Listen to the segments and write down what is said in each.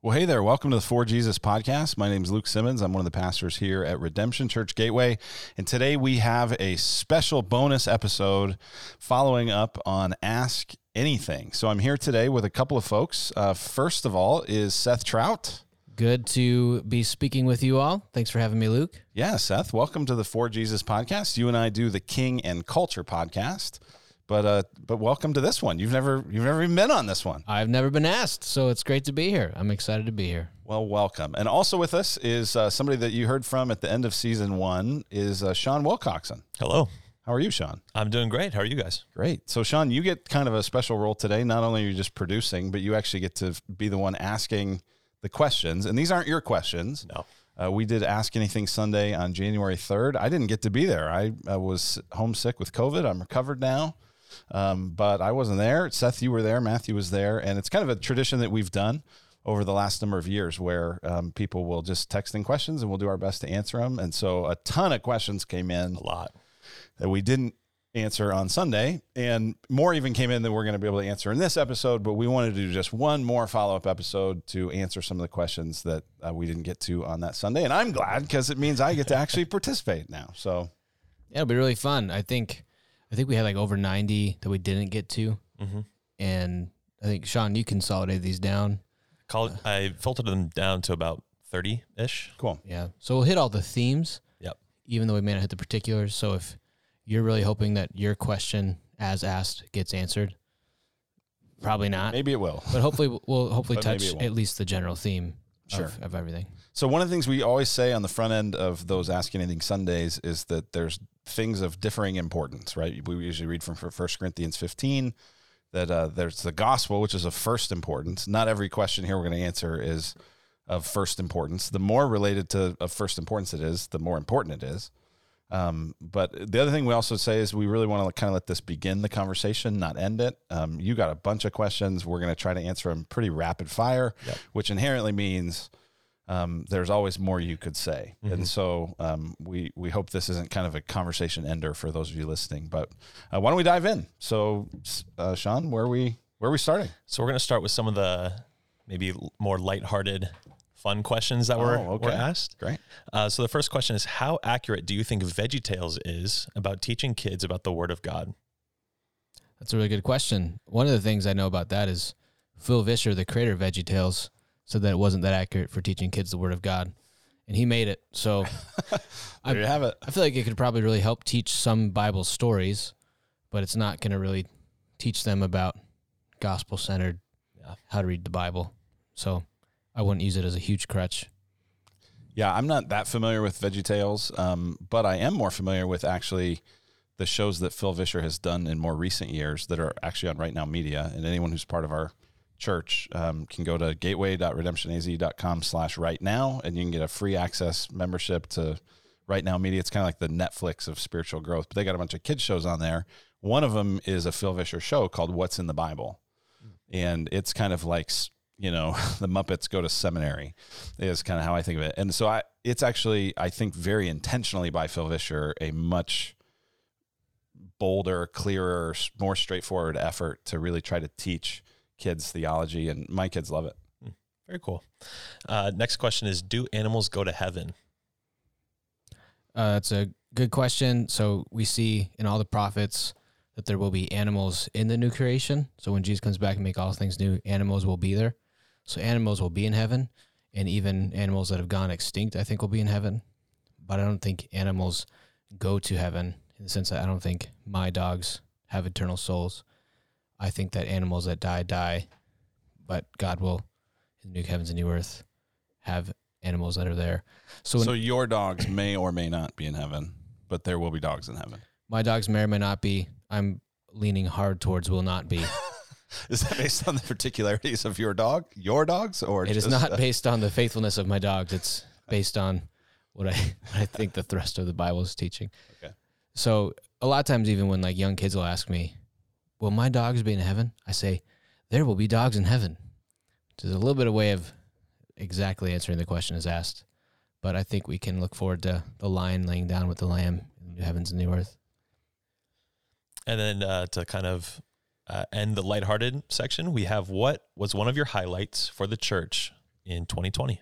Well, hey there. Welcome to the For Jesus podcast. My name is Luke Simmons. I'm one of the pastors here at Redemption Church Gateway. And today we have a special bonus episode following up on Ask Anything. So I'm here today with a couple of folks. Uh, first of all is Seth Trout. Good to be speaking with you all. Thanks for having me, Luke. Yeah, Seth, welcome to the For Jesus podcast. You and I do the King and Culture podcast. But uh, but welcome to this one. You've never you've never even been on this one. I've never been asked, so it's great to be here. I'm excited to be here. Well, welcome. And also with us is uh, somebody that you heard from at the end of season one is uh, Sean Wilcoxon. Hello. How are you, Sean? I'm doing great. How are you guys? Great. So, Sean, you get kind of a special role today. Not only are you just producing, but you actually get to be the one asking the questions. And these aren't your questions. No. Uh, we did Ask Anything Sunday on January 3rd. I didn't get to be there. I, I was homesick with COVID. I'm recovered now. Um, but I wasn't there. Seth, you were there. Matthew was there. And it's kind of a tradition that we've done over the last number of years where um, people will just text in questions and we'll do our best to answer them. And so a ton of questions came in. A lot. That we didn't answer on Sunday. And more even came in that we're going to be able to answer in this episode. But we wanted to do just one more follow up episode to answer some of the questions that uh, we didn't get to on that Sunday. And I'm glad because it means I get to actually participate now. So yeah, it'll be really fun. I think I think we had like over 90 that we didn't get to. Mm-hmm. And I think, Sean, you consolidated these down. Call, I filtered them down to about 30 ish. cool. Yeah. So we'll hit all the themes. Yep. Even though we may not hit the particulars. So if you're really hoping that your question, as asked, gets answered, probably not. Maybe it will. But hopefully, we'll hopefully touch at least the general theme Sure. of, of everything. So one of the things we always say on the front end of those Ask Anything Sundays is that there's things of differing importance, right? We usually read from First Corinthians 15 that uh, there's the gospel, which is of first importance. Not every question here we're going to answer is of first importance. The more related to of first importance it is, the more important it is. Um, but the other thing we also say is we really want to kind of let this begin the conversation, not end it. Um, you got a bunch of questions. We're going to try to answer them pretty rapid fire, Yep. which inherently means um, there's always more you could say. And so um, we we hope this isn't kind of a conversation ender for those of you listening. But uh, why don't we dive in? So, uh, Sean, where are we where are we starting? So we're going to start with some of the maybe l- more lighthearted, fun questions that were, Oh, were asked. Great. Uh, so the first question is How accurate do you think VeggieTales is about teaching kids about the Word of God? That's a really good question. One of the things I know about that is Phil Vischer, the creator of VeggieTales, said that it wasn't that accurate for teaching kids the Word of God, and he made it. So There you have it. I feel like it could probably really help teach some Bible stories, but it's not going to really teach them about gospel centered Yeah. how to read the Bible. So I wouldn't use it as a huge crutch. Yeah, I'm not that familiar with VeggieTales, um, but I am more familiar with actually the shows that Phil Vischer has done in more recent years that are actually on Right Now Media. And anyone who's part of our church um, can go to gateway.redemptionaz.com slash right now and you can get a free access membership to Right Now Media. It's kind of like the Netflix of spiritual growth, but they got a bunch of kids shows on there. One of them is a Phil Vischer show called What's in the Bible. And it's kind of like, you know, the Muppets go to seminary is kind of how I think of it. And so I, it's actually, I think very intentionally by Phil Vischer, a much bolder, clearer, more straightforward effort to really try to teach kids theology. And my kids love it. Very cool. Uh, next question is Do animals go to heaven? Uh, that's a good question. So we see in all the prophets that there will be animals in the new creation. So when Jesus comes back and make all things new, animals will be there. So animals will be in heaven, and even animals that have gone extinct, I think, will be in heaven. But I don't think animals go to heaven in the sense that I don't think my dogs have eternal souls. I think that animals that die die, but God will, in the new heavens and new earth, have animals that are there. So, So, your dogs may or may not be in heaven, but there will be dogs in heaven. my dogs may or may not be. I'm leaning hard towards will not be. Is that based on the particularities of your dog, your dogs, or It is just, not uh, based on the faithfulness of my dogs. It's based on what I what I think the thrust of the Bible is teaching. Okay. So a lot of times, even when like young kids will ask me, "Will my dogs be in heaven?" I say, "There will be dogs in heaven." Which is a little bit of way of exactly answering the question as asked, but I think we can look forward to the lion laying down with the lamb in the new heavens and new earth. And then uh, to kind of uh, end the lighthearted section, we have what was one of your highlights for the church in 2020?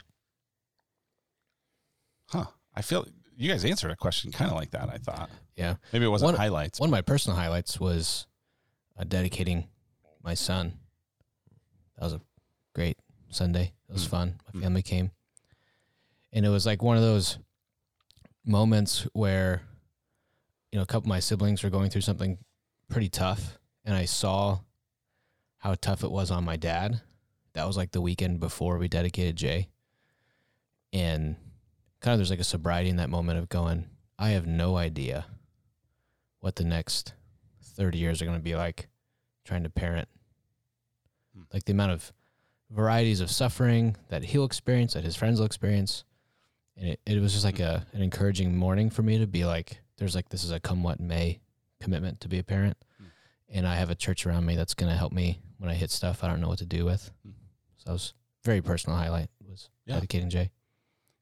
Huh. I feel you guys answered a question kind of like that. I thought Yeah. maybe it wasn't One- highlights. One of my personal highlights was uh, dedicating my son. That was a great Sunday. It was Mm. fun. My Mm. family came. And it was like one of those moments where, you know, a couple of my siblings were going through something pretty tough. And I saw how tough it was on my dad. That was like the weekend before we dedicated Jay. And kind of there's like a sobriety in that moment of going, I have no idea what the next 30 years are going to be like trying to parent. Hmm. Like the amount of varieties of suffering that he'll experience, that his friends will experience. And it, it was just like a, an encouraging morning for me to be like, there's like, this is a come what may commitment to be a parent. Hmm. And I have a church around me that's going to help me when I hit stuff I don't know what to do with. Hmm. So that was a very personal highlight was Yeah. dedicating Jay.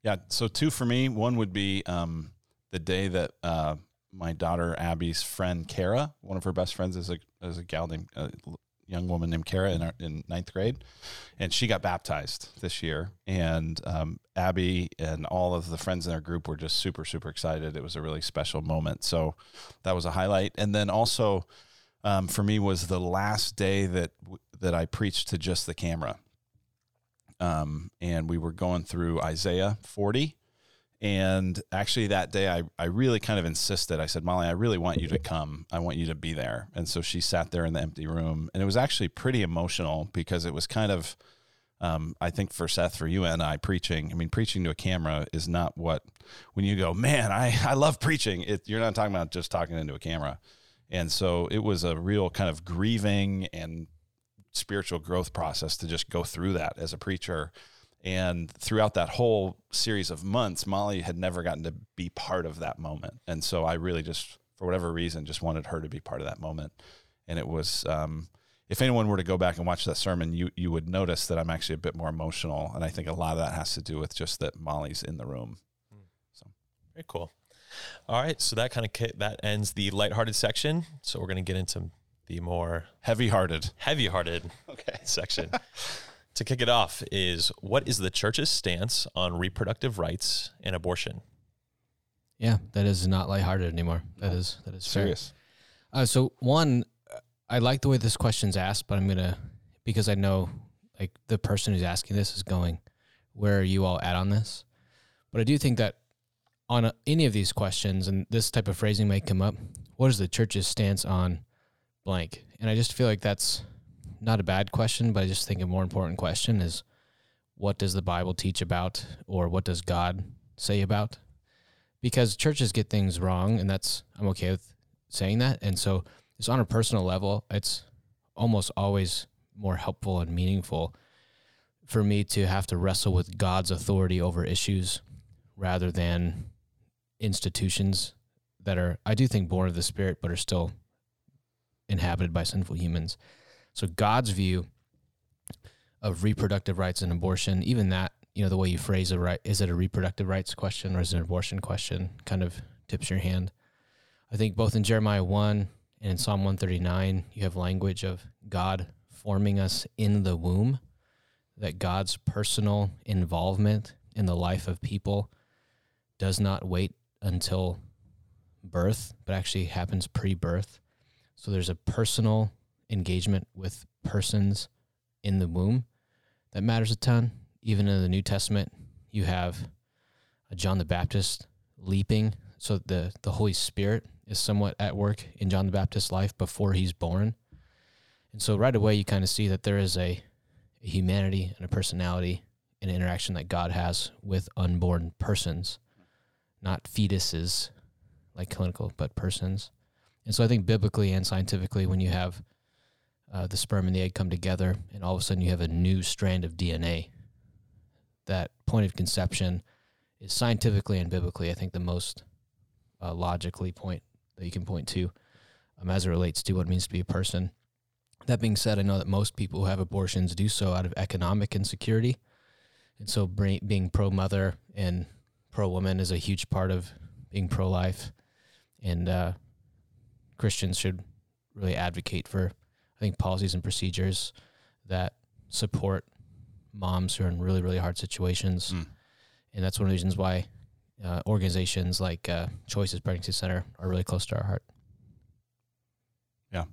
Yeah. So two for me. One would be um, the day that uh, my daughter Abby's friend Kara, one of her best friends, is a is a gal named a young woman named Kara in our, in ninth grade, and she got baptized this year. And um, Abby and all of the friends in their group were just super super excited. It was a really special moment. So that was a highlight. And then also um, for me was the last day that that I preached to just the camera um, and we were going through Isaiah 40. And actually, that day, I, I really kind of insisted. I said, Molly, I really want you to come. I want you to be there. And so she sat there in the empty room. And it was actually pretty emotional because it was kind of, um, I think for Seth, for you and I, preaching, I mean, preaching to a camera is not what, when you go, man, I, I love preaching, it, you're not talking about just talking into a camera. And so it was a real kind of grieving and spiritual growth process to just go through that as a preacher. And throughout that whole series of months, Molly had never gotten to be part of that moment. And so I really just, for whatever reason, just wanted her to be part of that moment. And it was, um, if anyone were to go back and watch that sermon, you you would notice that I'm actually a bit more emotional, and I think a lot of that has to do with just that Molly's in the room. So, very cool. All right, so that kind of that ends the lighthearted section. So we're going to get into the more Heavy-hearted. heavy-hearted Okay. section. to kick it off is what is the church's stance on reproductive rights and abortion? Yeah, that is not lighthearted anymore. That No. is that is. Serious. Uh, so one, uh, I like the way this question's asked, but I'm gonna because I know like the person who's asking this is going, where are you all at on this? But I do think that on a, any of these questions and this type of phrasing may come up. What is the church's stance on blank? And I just feel like that's not a bad question, but I just think a more important question is what does the Bible teach about, or what does God say about? Because churches get things wrong, and that's I'm okay with saying that. And so it's on a personal level, it's almost always more helpful and meaningful for me to have to wrestle with God's authority over issues rather than institutions that are, I do think, born of the Spirit, but are still inhabited by sinful humans. So God's view of reproductive rights and abortion, even that, you know, the way you phrase it, right? Is it a reproductive rights question or is it an abortion question? Kind of tips your hand. I think both in Jeremiah 1 and in Psalm 139, you have language of God forming us in the womb, that God's personal involvement in the life of people does not wait until birth, but actually happens pre birth. So there's a personal engagement with persons in the womb that matters a ton. Even in the New Testament, you have John the Baptist leaping. So the, the Holy Spirit is somewhat at work in John the Baptist's life before he's born. And so right away, you kind of see that there is a, a humanity and a personality and interaction that God has with unborn persons, not fetuses like clinical, but persons. And so I think biblically and scientifically, when you have uh, the sperm and the egg come together, and all of a sudden you have a new strand of DNA, that point of conception is scientifically and biblically, I think, the most uh, logically point that you can point to um, as it relates to what it means to be a person. That being said, I know that most people who have abortions do so out of economic insecurity. And so bring, being pro mother and pro woman is a huge part of being pro life. And uh, Christians should really advocate for, I think, policies and procedures that support moms who are in really really hard situations, Mm. and that's one of the reasons why uh, organizations like uh, Choices Pregnancy Center are really close to our heart. Yeah,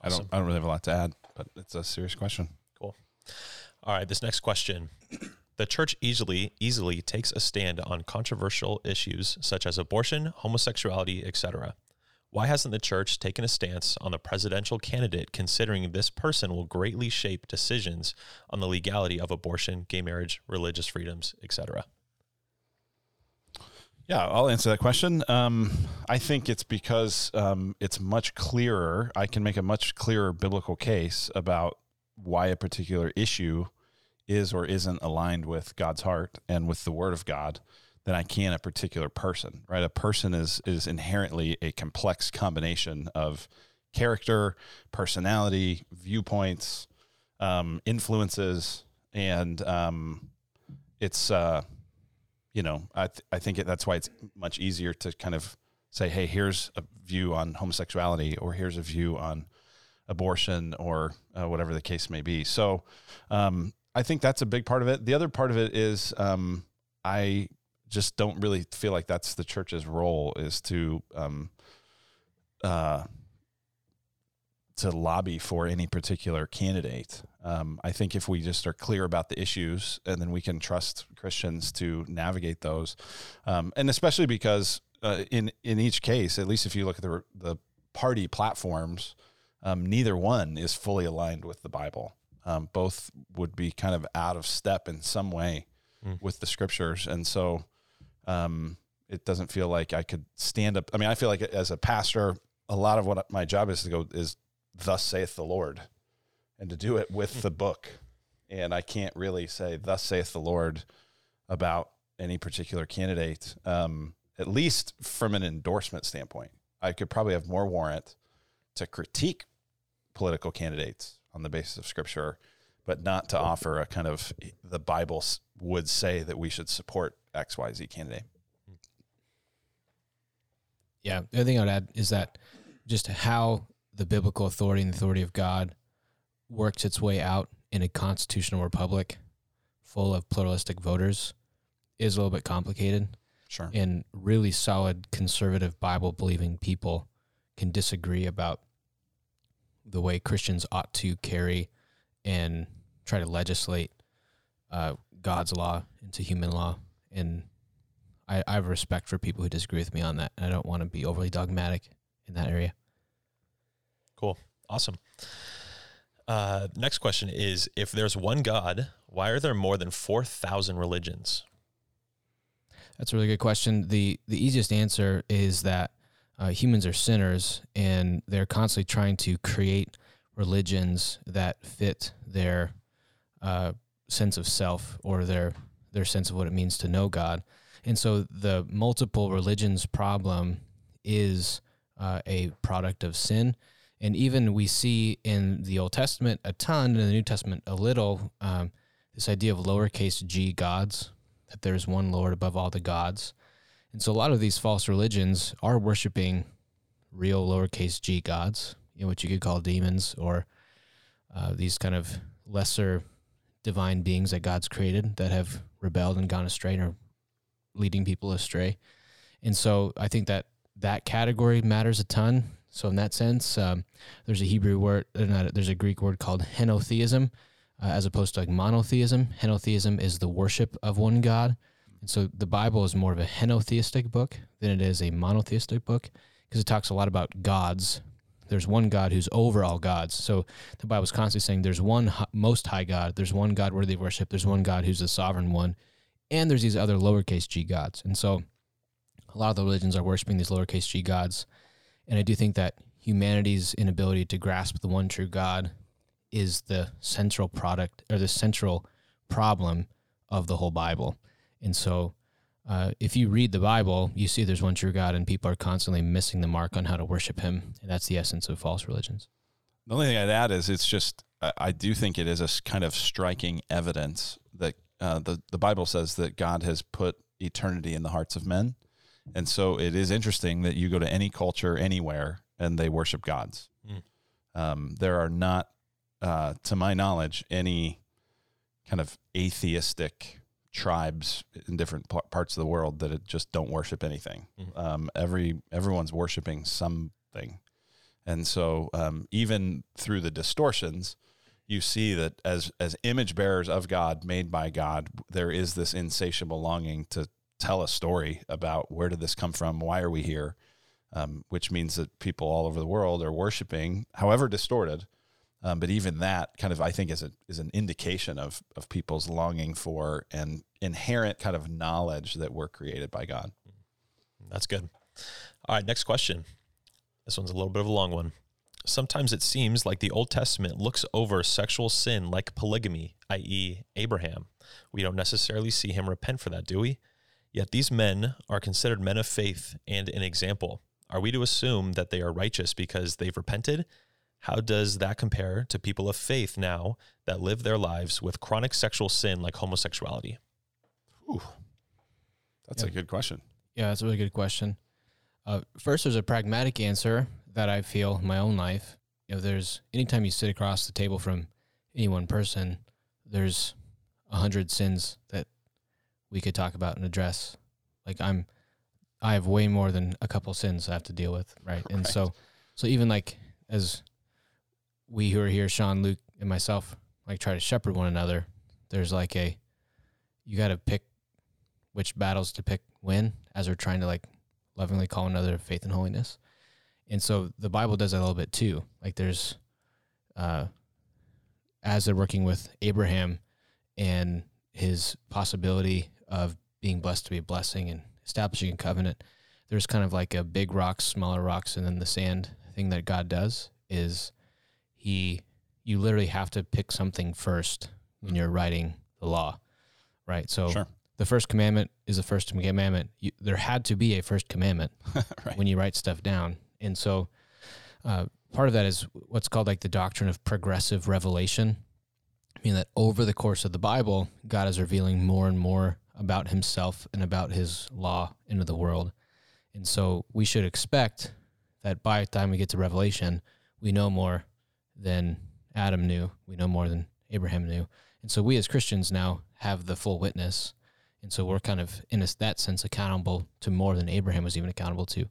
I don't. Awesome. I don't really have a lot to add, but it's a serious question. Cool. All right, this next question. The church easily easily takes a stand on controversial issues such as abortion, homosexuality, etc. Why hasn't the church taken a stance on the presidential candidate considering this person will greatly shape decisions on the legality of abortion, gay marriage, religious freedoms, etc.? Yeah, I'll answer that question. Um, I think it's because um, it's much clearer. I can make a much clearer biblical case about why a particular issue is or isn't aligned with God's heart and with the Word of God than I can a particular person. Right? A person is is inherently a complex combination of character, personality, viewpoints, um, influences, and um, it's. Uh, you know, I th- I think it, that's why it's much easier to kind of say, hey, here's a view on homosexuality, or here's a view on abortion, or uh, whatever the case may be. So, um, I think that's a big part of it. The other part of it is um, I just don't really feel like that's the church's role is to um, uh, to lobby for any particular candidate. Um, I think if we just are clear about the issues and then we can trust Christians to navigate those, um, and especially because uh, in in each case, at least if you look at the the party platforms, um, neither one is fully aligned with the Bible. Um, both would be kind of out of step in some way Mm. with the scriptures, and so um, it doesn't feel like I could stand up. I mean, I feel like as a pastor, a lot of what my job is to go is thus saith the Lord, and to do it with the book. And I can't really say thus saith the Lord about any particular candidate, um, at least from an endorsement standpoint. I could probably have more warrant to critique political candidates on the basis of scripture, but not to offer a kind of the Bible would say that we should support XYZ candidate. Yeah, the other thing I'd add is that just how the biblical authority and the authority of God works its way out in a constitutional republic full of pluralistic voters is a little bit complicated. Sure. And really solid conservative Bible believing people can disagree about the way Christians ought to carry and try to legislate uh, God's law into human law. And I, I have respect for people who disagree with me on that. I don't want to be overly dogmatic in that area. Cool. Awesome. Uh, next question is If there's one God, why are there more than 4,000 religions? That's a really good question. the The easiest answer is that uh, humans are sinners, and they're constantly trying to create religions that fit their uh, sense of self or their their sense of what it means to know God. And so, the multiple religions problem is uh, a product of sin. And even we see in the Old Testament a ton, and in the New Testament a little, um, this idea of lowercase g gods, that there's one Lord above all the gods. And so a lot of these false religions are worshiping real lowercase g gods, you know, what you could call demons or uh, these kind of lesser divine beings that God's created that have rebelled and gone astray and are leading people astray. And so I think that that category matters a ton. So in that sense, um, there's a Hebrew word, uh, not, there's a Greek word called henotheism, uh, as opposed to like monotheism. Henotheism is the worship of one God. And so the Bible is more of a henotheistic book than it is a monotheistic book because it talks a lot about gods. There's one God who's over all gods. So the Bible's constantly saying there's one most high God, there's one God worthy of worship, there's one God who's the sovereign one, and there's these other lowercase g gods. And so a lot of the religions are worshiping these lowercase g gods. And I do think that humanity's inability to grasp the one true God is the central product or the central problem of the whole Bible. And so, uh, if you read the Bible, you see there's one true God, and people are constantly missing the mark on how to worship Him. And that's the essence of false religions. The only thing I'd add is it's just I, I do think it is a kind of striking evidence that uh, the the Bible says that God has put eternity in the hearts of men, and so it is interesting that you go to any culture anywhere and they worship gods. Mm. Um, there are not, uh, to my knowledge, any kind of atheistic tribes in different p- parts of the world that it just don't worship anything. Mhm. Um, every everyone's worshiping something, and so um, even through the distortions, you see that as as image bearers of God, made by God, there is this insatiable longing to tell a story about where did this come from, why are we here, um, which means that people all over the world are worshiping, however distorted. Um, but even that kind of, I think, is a is an indication of of people's longing for and inherent kind of knowledge that we're created by God. That's good. All right, next question. This one's a little bit of a long one. Sometimes it seems like the Old Testament looks over sexual sin like polygamy, i.e., Abraham. We don't necessarily see him repent for that, do we? Yet these men are considered men of faith and an example. Are we to assume that they are righteous because they've repented? How does that compare to people of faith now that live their lives with chronic sexual sin like homosexuality? Ooh, that's Yeah. a good question. Yeah, that's a really good question. Uh, first, there's a pragmatic answer that I feel in my own life. You know, there's anytime you sit across the table from any one person, there's a hundred sins that we could talk about and address. Like I'm, I have way more than a couple sins I have to deal with, right? And so, so even like as we who are here, Sean, Luke, and myself, like try to shepherd one another, there's like a, you got to pick which battles to pick when as we're trying to like lovingly call another faith and holiness. And so the Bible does that a little bit too. Like there's uh as they're working with Abraham and his possibility of being blessed to be a blessing and establishing a covenant, there's kind of like a big rocks, smaller rocks, and then the sand thing that God does is he you literally have to pick something first when you're writing the law. Right. So Sure. the first commandment is the first commandment. You, there had to be a first commandment right. when you write stuff down. And so uh, part of that is what's called like the doctrine of progressive revelation. Meaning that over the course of the Bible, God is revealing more and more about himself and about his law into the world. And so we should expect that by the time we get to Revelation, we know more than Adam knew. We know more than Abraham knew. And so we as Christians now have the full witness. And so we're kind of, in a, that sense, accountable to more than Abraham was even accountable to.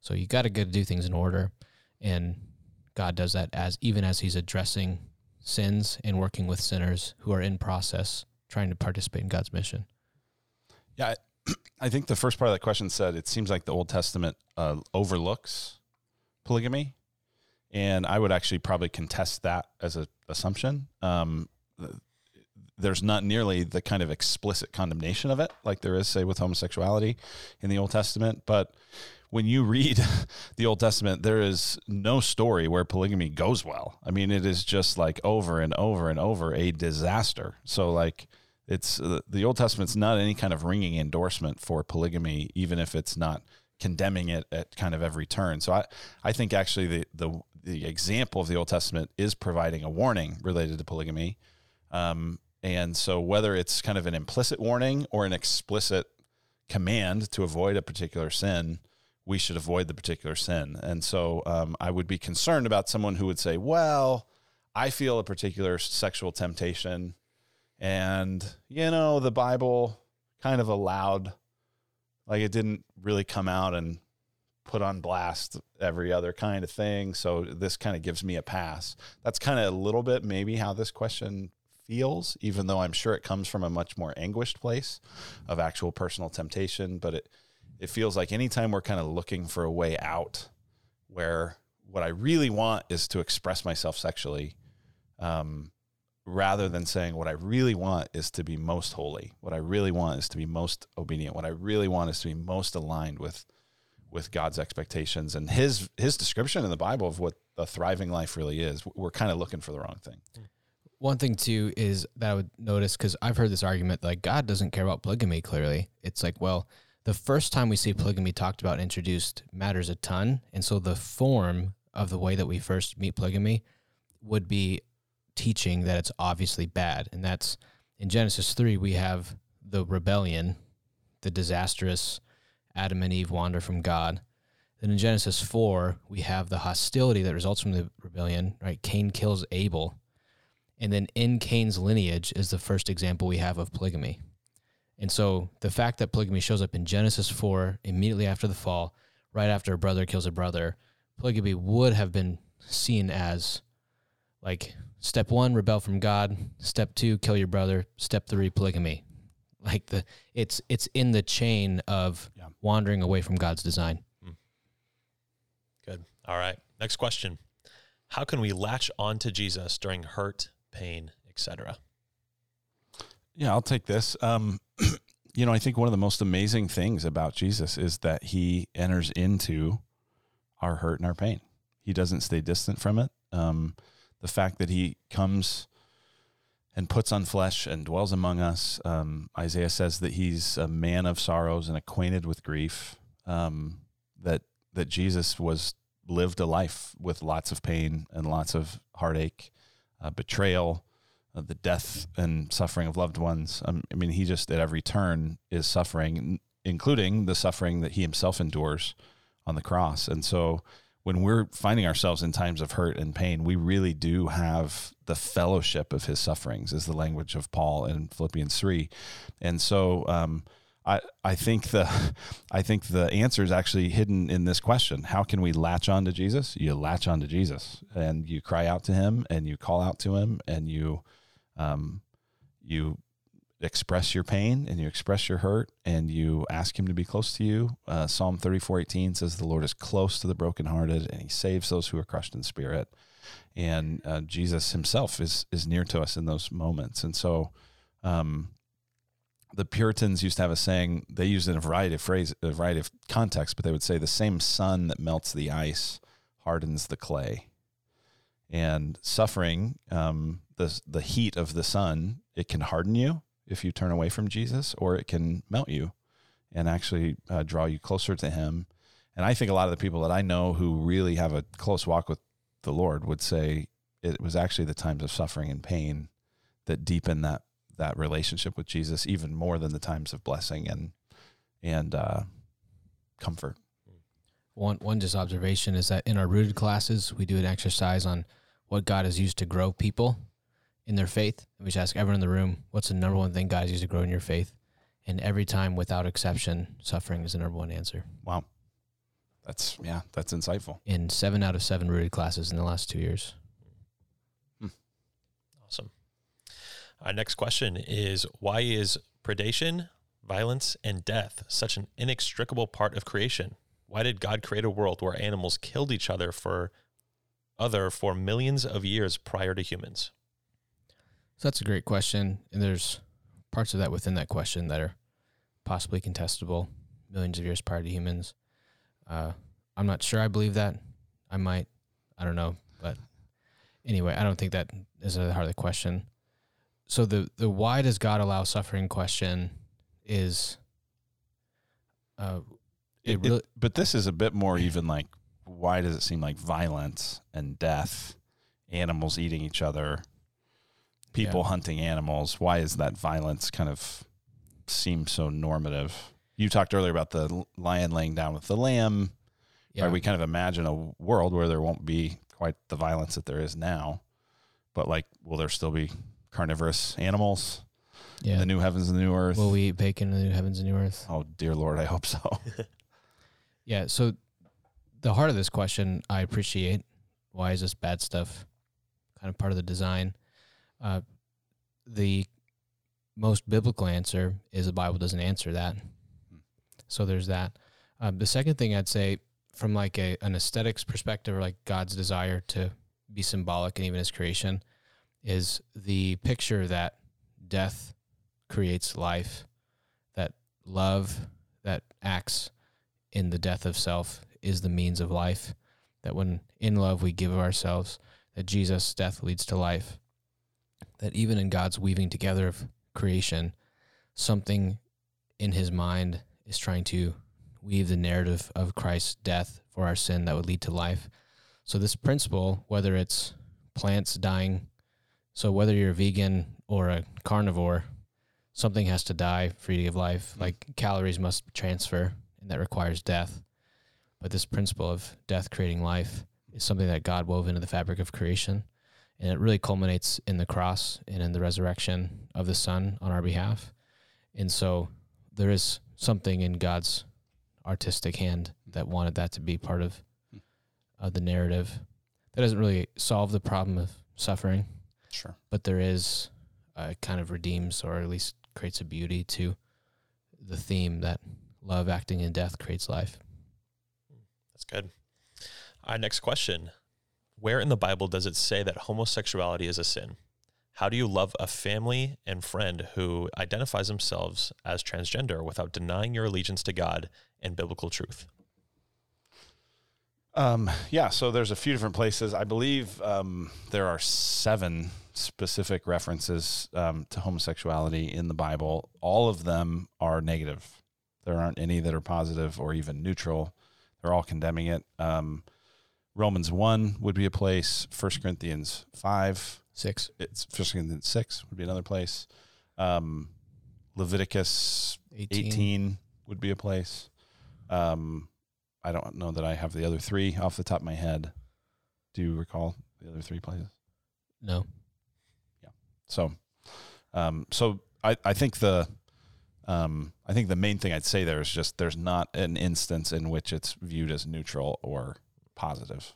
So you got to go do things in order, and God does that as even as He's addressing sins and working with sinners who are in process trying to participate in God's mission. Yeah, I, I think the first part of that question said it seems like the Old Testament uh, overlooks polygamy, and I would actually probably contest that as an assumption. Um, there's not nearly the kind of explicit condemnation of it like there is, say, with homosexuality in the Old Testament, but when you read the Old Testament, there is no story where polygamy goes well. I mean, it is just like over and over and over a disaster. So, like, it's uh, the Old Testament's not any kind of ringing endorsement for polygamy, even if it's not condemning it at kind of every turn. So, I, I think actually the, the, the example of the Old Testament is providing a warning related to polygamy. Um, and so, whether it's kind of an implicit warning or an explicit command to avoid a particular sin, we should avoid the particular sin. And so um, I would be concerned about someone who would say, well, I feel a particular sexual temptation. And, you know, the Bible kind of allowed, like, it didn't really come out and put on blast every other kind of thing. So this kind of gives me a pass. That's kind of a little bit maybe how this question feels, even though I'm sure it comes from a much more anguished place of actual personal temptation. But it, it feels like anytime we're kind of looking for a way out where what I really want is to express myself sexually, um, rather than saying what I really want is to be most holy. What I really want is to be most obedient. What I really want is to be most aligned with with God's expectations and his his description in the Bible of what a thriving life really is. We're kind of looking for the wrong thing. One thing too is that I would notice because I've heard this argument like God doesn't care about polygamy. Clearly, it's like well, the first time we see polygamy talked about and introduced matters a ton, and so the form of the way that we first meet polygamy would be teaching that it's obviously bad, and that's in Genesis three we have the rebellion, the disastrous Adam and Eve wander from God. Then in Genesis 4, we have the hostility that results from the rebellion, right? Cain kills Abel. And then in Cain's lineage is the first example we have of polygamy. And so the fact that polygamy shows up in Genesis 4 immediately after the fall, right after a brother kills a brother, polygamy would have been seen as like step 1 rebel from God, step 2 kill your brother, step 3 polygamy. Like the it's it's in the chain of Yeah. wandering away from God's design. Good. All right. Next question. How can we latch on to Jesus during hurt, pain, etc.? Yeah, I'll take this. Um, you know, I think one of the most amazing things about Jesus is that he enters into our hurt and our pain. He doesn't stay distant from it. Um, the fact that he comes and puts on flesh and dwells among us. Um, Isaiah says that he's a man of sorrows and acquainted with grief. Um, that that Jesus was lived a life with lots of pain and lots of heartache, uh, betrayal, uh, the death and suffering of loved ones. Um, I mean, he just at every turn is suffering, including the suffering that he himself endures on the cross. And so, when we're finding ourselves in times of hurt and pain, we really do have the fellowship of his sufferings, is the language of Paul in Philippians three. And so, um, I, I think the I think the answer is actually hidden in this question. How can we latch on to Jesus? You latch on to Jesus and you cry out to him and you call out to him and you um, you express your pain and you express your hurt and you ask him to be close to you. Uh, Psalm 34, 18 says the Lord is close to the brokenhearted and he saves those who are crushed in spirit. And uh, Jesus himself is, is near to us in those moments. And so, um, the Puritans used to have a saying. They used in a variety of phrase, a variety of contexts, but they would say the same sun that melts the ice hardens the clay. And suffering, um, the the heat of the sun, it can harden you if you turn away from Jesus, or it can melt you and actually uh, draw you closer to Him. And I think a lot of the people that I know who really have a close walk with the Lord would say it was actually the times of suffering and pain that deepen that that relationship with Jesus even more than the times of blessing and and uh, comfort. One one just observation is that in our rooted classes, we do an exercise on what God has used to grow people in their faith. And we just ask everyone in the room, what's the number one thing guys use to grow in your faith? And every time, without exception, suffering is the number one answer. Wow, that's yeah, that's insightful. In seven out of seven rooted classes in the last two years. Hmm. Awesome. Our next question is why is predation, violence, and death such an inextricable part of creation? Why did God create a world where animals killed each other for other for millions of years prior to humans? So that's a great question. And there's parts of that within that question that are possibly contestable millions of years prior to humans. Uh, I'm not sure I believe that. I might. I don't know. But anyway, I don't think that is a heart of the question. So the, the why does God allow suffering question is uh, It, It really- it- but this is a bit more even like why does it seem like violence and death, animals eating each other, people Yeah. hunting animals? Why is that violence kind of seem so normative? You talked earlier about the lion laying down with the lamb. yeah, Right? We kind of imagine a world where there won't be quite the violence that there is now, but like, will there still be carnivorous animals in yeah. the new heavens and the new earth? Will we eat bacon in the new heavens and new earth? oh dear Lord, I hope so. Yeah. So the heart of this question, I appreciate. Why is this bad stuff kind of part of the design? Uh, the most biblical answer is the Bible doesn't answer that. So there's that. Um, the second thing I'd say, from like a an aesthetics perspective, or like God's desire to be symbolic and even His creation, is the picture that death creates life, that love that acts in the death of self is the means of life. That when in love we give ourselves, that Jesus' death leads to life. That even in God's weaving together of creation, something in his mind is trying to weave the narrative of Christ's death for our sin that would lead to life. So, this principle, whether it's plants dying, so whether you're a vegan or a carnivore, something has to die for you to give life. Mm. Like calories must transfer, and that requires death. But this principle of death creating life is something that God wove into the fabric of creation. And it really culminates in the cross and in the resurrection of the Son on our behalf. And so there is something in God's artistic hand that wanted that to be part of uh, the narrative. That doesn't really solve the problem of suffering, Sure. but there is uh, kind of redeems or at least creates a beauty to the theme that love acting in death creates life. That's good. All right, next question. Where in the Bible does it say that homosexuality is a sin? How do you love a family and friend who identifies themselves as transgender without denying your allegiance to God and biblical truth? Um, yeah, so there's a few different places. I believe um, there are seven specific references um, to homosexuality in the Bible. All of them are negative. There aren't any that are positive or even neutral. They're all condemning it. Um, Romans 1 would be a place. 1 Corinthians 5, Six. it's 1 Corinthians 6 would be another place. Um, Leviticus 18. 18 would be a place. Um, I don't know that I have the other three off the top of my head. Do you recall the other three places? No. Yeah. So, um, so I, I think the, um, I think the main thing I'd say there is just there's not an instance in which it's viewed as neutral or positive.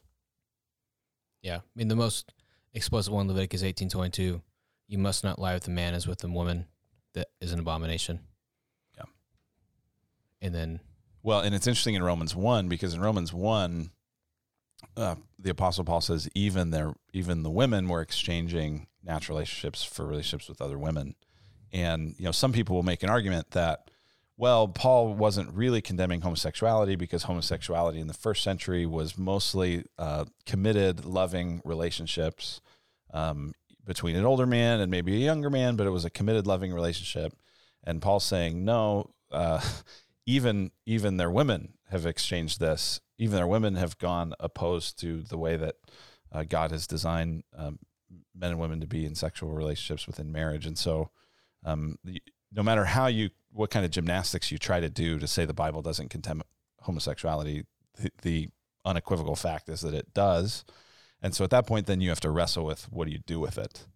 Yeah. I mean, the most explicit one, in Leviticus eighteen twenty two. You must not lie with a man as with a woman. That is an abomination. Yeah. And then, Well, and it's interesting in Romans one because in Romans one, uh, the Apostle Paul says even their even the women were exchanging natural relationships for relationships with other women, and you know some people will make an argument that well Paul wasn't really condemning homosexuality because homosexuality in the first century was mostly uh, committed, loving relationships um, between an older man and maybe a younger man, but it was a committed, loving relationship. And Paul's saying no. Uh, even even their women have exchanged this. Even their women have gone opposed to the way that uh, God has designed um, men and women to be in sexual relationships within marriage. And so, um, the, no matter how you, what kind of gymnastics you try to do to say the Bible doesn't condemn homosexuality, the, the unequivocal fact is that it does. And so, at that point, then you have to wrestle with what do you do with it?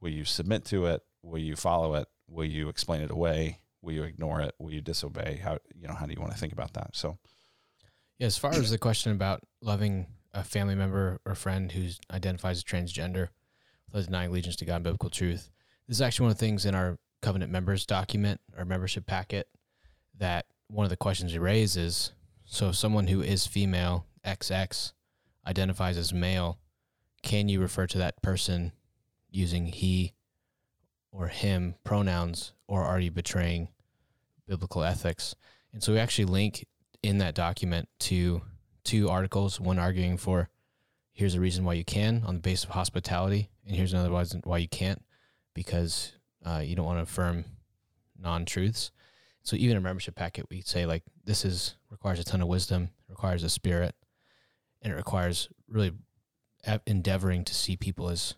Will you submit to it? Will you follow it? Will you explain it away? Will you ignore it? Will you disobey? How you know how do you want to think about that? So yeah, as far as the question about loving a family member or friend who identifies as transgender without denying allegiance to God and biblical truth, this is actually one of the things in our covenant members document or membership packet that one of the questions we raise is so if someone who is female XX identifies as male, can you refer to that person using he or him pronouns, or are you betraying biblical ethics? And so we actually link in that document to two articles, one arguing for here's a reason why you can on the basis of hospitality, and here's another reason why you can't because uh, you don't want to affirm non truths. So even a membership packet, we say like this is requires a ton of wisdom, requires a spirit, and it requires really endeavoring to see people as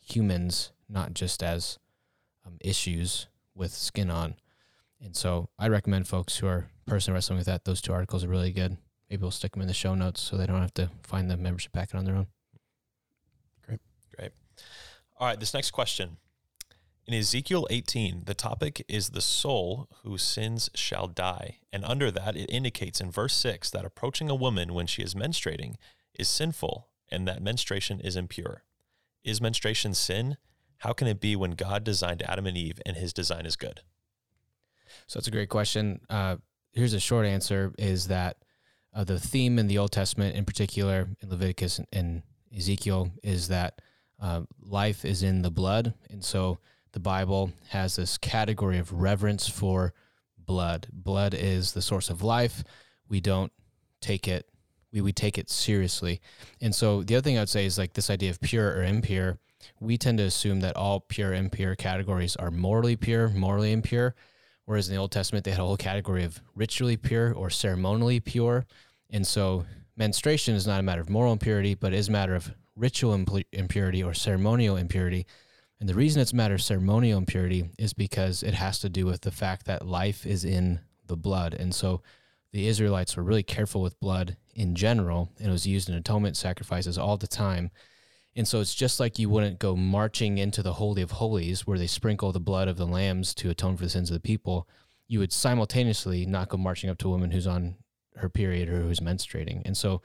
humans, not just as um, issues with skin on. And so I recommend folks who are personally wrestling with that, those two articles are really good. Maybe we'll stick them in the show notes so they don't have to find the membership packet on their own. Great. Great. All right, this next question. In Ezekiel 18, the topic is the soul whose sins shall die. And under that, it indicates in verse 6 that approaching a woman when she is menstruating is sinful and that menstruation is impure. Is menstruation sin? How can it be when God designed Adam and Eve and his design is good? So that's a great question. Uh, here's a short answer is that uh, the theme in the Old Testament, in particular in Leviticus and, and Ezekiel, is that uh, life is in the blood. And so the Bible has this category of reverence for blood. Blood is the source of life. We don't take it, we, we take it seriously. And so the other thing I would say is like this idea of pure or impure. We tend to assume that all pure, impure categories are morally pure, morally impure. Whereas in the Old Testament, they had a whole category of ritually pure or ceremonially pure. And so menstruation is not a matter of moral impurity, but is a matter of ritual impu- impurity or ceremonial impurity. And the reason it's a matter of ceremonial impurity is because it has to do with the fact that life is in the blood. And so the Israelites were really careful with blood in general, and it was used in atonement sacrifices all the time. And so it's just like you wouldn't go marching into the Holy of Holies where they sprinkle the blood of the lambs to atone for the sins of the people. You would simultaneously not go marching up to a woman who's on her period or who's menstruating. And so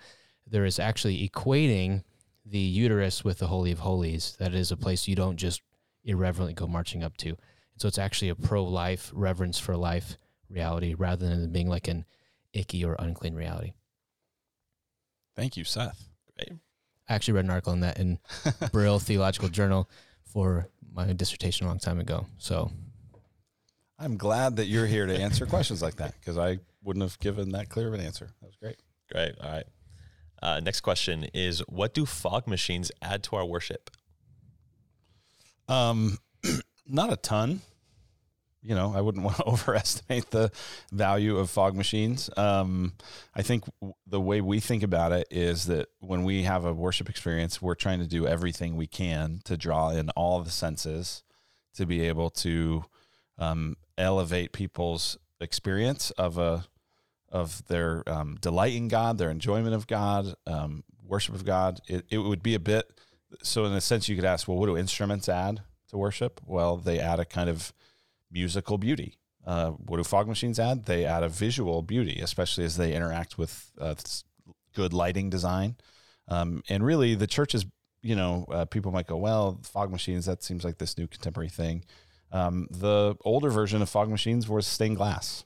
there is actually equating the uterus with the Holy of Holies. That is a place you don't just irreverently go marching up to. And so it's actually a pro life, reverence for life reality rather than being like an icky or unclean reality. Thank you, Seth. Great. I actually read an article on that in Brill Theological Journal for my dissertation a long time ago. So I'm glad that you're here to answer questions like that because I wouldn't have given that clear of an answer. That was great. Great. All right. Uh, next question is What do fog machines add to our worship? Um, not a ton. You know, I wouldn't want to overestimate the value of fog machines. Um, I think w- the way we think about it is that when we have a worship experience, we're trying to do everything we can to draw in all the senses to be able to um, elevate people's experience of a of their um, delight in God, their enjoyment of God, um, worship of God. It, it would be a bit. So, in a sense, you could ask, well, what do instruments add to worship? Well, they add a kind of musical beauty. Uh, what do fog machines add? They add a visual beauty, especially as they interact with uh, good lighting design. Um, and really, the church is, you know, uh, people might go, well, fog machines, that seems like this new contemporary thing. Um, the older version of fog machines was stained glass.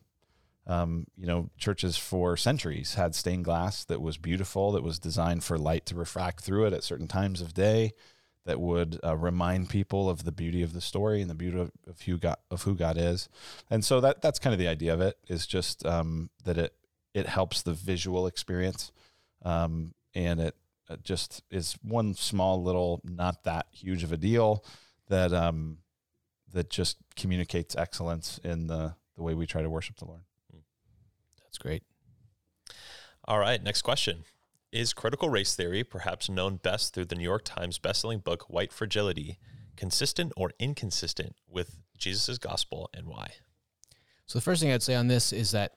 Um, you know, churches for centuries had stained glass that was beautiful, that was designed for light to refract through it at certain times of day, that would uh, remind people of the beauty of the story and the beauty of, who God of who God is. And so that that's kind of the idea of it is just um, that it it helps the visual experience, um, and it, it just is one small little not that huge of a deal that um, that just communicates excellence in the the way we try to worship the Lord. That's great. All right. Next question Is critical race theory, perhaps known best through the New York Times bestselling book White Fragility, consistent or inconsistent with Jesus' gospel and why? So the first thing I'd say on this is that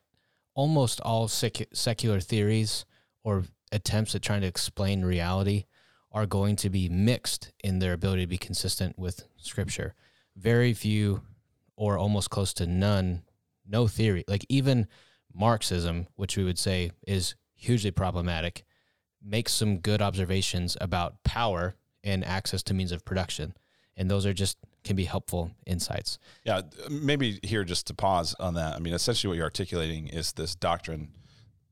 almost all sec- secular theories or attempts at trying to explain reality are going to be mixed in their ability to be consistent with scripture. Very few or almost close to none no theory. Like even Marxism, which we would say is hugely problematic, makes some good observations about power and access to means of production. And those are just can be helpful insights. Yeah, maybe here just to pause on that. I mean, essentially what you're articulating is this doctrine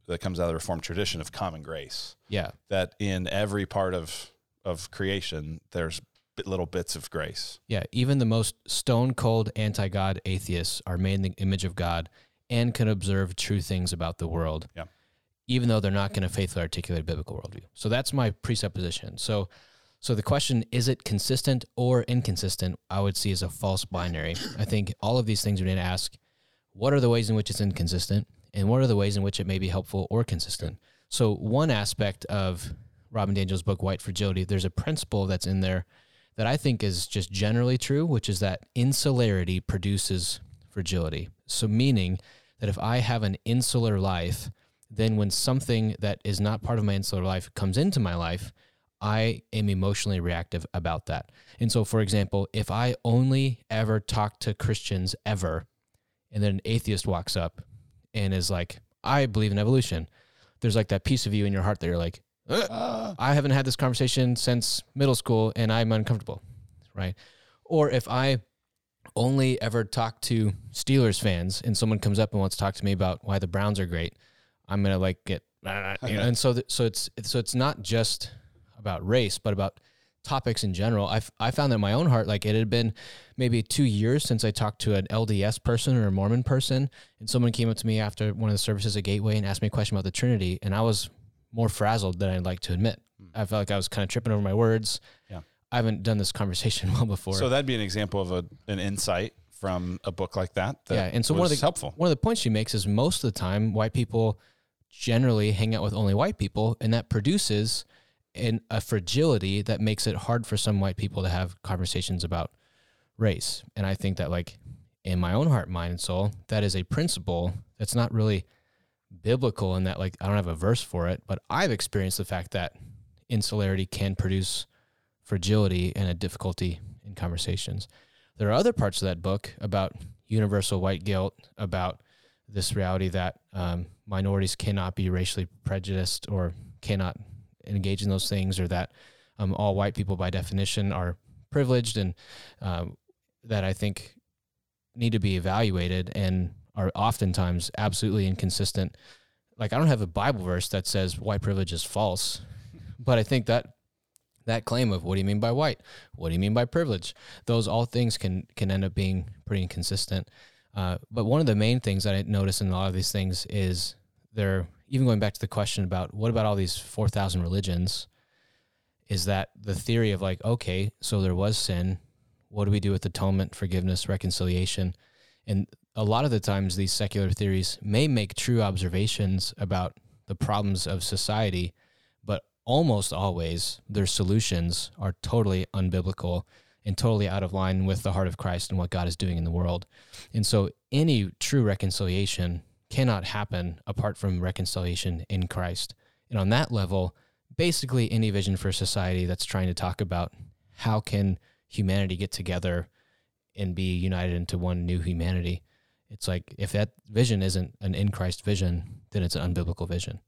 that comes out of the Reformed tradition of common grace. Yeah. That in every part of of creation, there's little bits of grace. Yeah, even the most stone cold anti God atheists are made in the image of God and can observe true things about the world. Yeah. Even though they're not going to faithfully articulate a biblical worldview. So that's my presupposition. So so the question is it consistent or inconsistent? I would see as a false binary. I think all of these things we need to ask what are the ways in which it's inconsistent and what are the ways in which it may be helpful or consistent. So one aspect of Robin DiAngelo's book White Fragility, there's a principle that's in there that I think is just generally true, which is that insularity produces fragility. So, meaning that if I have an insular life, then when something that is not part of my insular life comes into my life, I am emotionally reactive about that. And so, for example, if I only ever talk to Christians ever, and then an atheist walks up and is like, I believe in evolution, there's like that piece of you in your heart that you're like, I haven't had this conversation since middle school and I'm uncomfortable, right? Or if I only ever talk to Steelers fans and someone comes up and wants to talk to me about why the Browns are great, I'm gonna like get, you know, and so th- so it's so it's not just about race, but about topics in general. I I found that in my own heart, like it had been maybe two years since I talked to an LDS person or a Mormon person, and someone came up to me after one of the services at Gateway and asked me a question about the Trinity, and I was more frazzled than I'd like to admit. Hmm. I felt like I was kind of tripping over my words. Yeah. I haven't done this conversation well before. so that'd be an example of a, an insight from a book like that. that yeah, and so one of the helpful. one of the points she makes is most of the time white people generally hang out with only white people, and that produces an, a fragility that makes it hard for some white people to have conversations about race. And I think that like in my own heart, mind, and soul, that is a principle that's not really biblical in that like I don't have a verse for it, but I've experienced the fact that insularity can produce fragility and a difficulty in conversations. There are other parts of that book about universal white guilt, about this reality that um, minorities cannot be racially prejudiced or cannot engage in those things, or that um, all white people by definition are privileged, and um, that I think need to be evaluated and are oftentimes absolutely inconsistent. Like I don't have a Bible verse that says white privilege is false, but I think that that claim of what do you mean by white? What do you mean by privilege? Those all things can can end up being pretty inconsistent. Uh, but one of the main things that I notice in a lot of these things is they're even going back to the question about what about all these 4,000 religions is that the theory of like, okay, so there was sin. What do we do with atonement, forgiveness, reconciliation? And a lot of the times, these secular theories may make true observations about the problems of society, almost always their solutions are totally unbiblical and totally out of line with the heart of Christ and what God is doing in the world. And so any true reconciliation cannot happen apart from reconciliation in Christ. And on that level, basically any vision for society that's trying to talk about how can humanity get together and be united into one new humanity. It's like if that vision isn't an in Christ vision, then it's an unbiblical vision.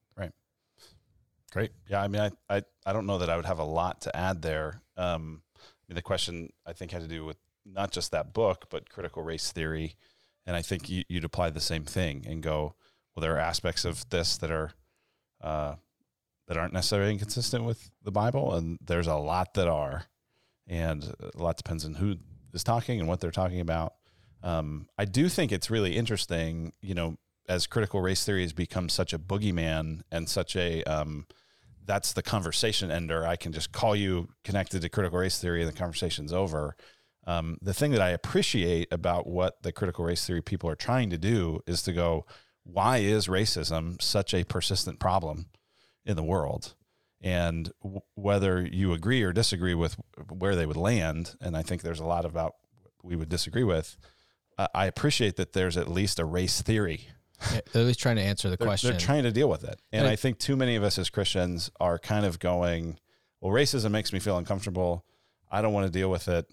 Great. Yeah. I mean, I, I, I don't know that I would have a lot to add there. Um, mean, the question I think had to do with not just that book, but critical race theory. And I think you, would apply the same thing and go, well, there are aspects of this that are uh, that aren't necessarily inconsistent with the Bible, and there's a lot that are, and a lot depends on who is talking and what they're talking about. Um, I do think it's really interesting, you know, as critical race theory has become such a boogeyman and such a um, that's the conversation ender. I can just call you connected to critical race theory and the conversation's over. Um, the thing that I appreciate about what the critical race theory people are trying to do is to go, why is racism such a persistent problem in the world? And w- whether you agree or disagree with where they would land, and I think there's a lot about we would disagree with, uh, I appreciate that there's at least a race theory they're at least trying to answer the they're, question. They're trying to deal with it. And I think too many of us as Christians are kind of going, well, racism makes me feel uncomfortable. I don't want to deal with it.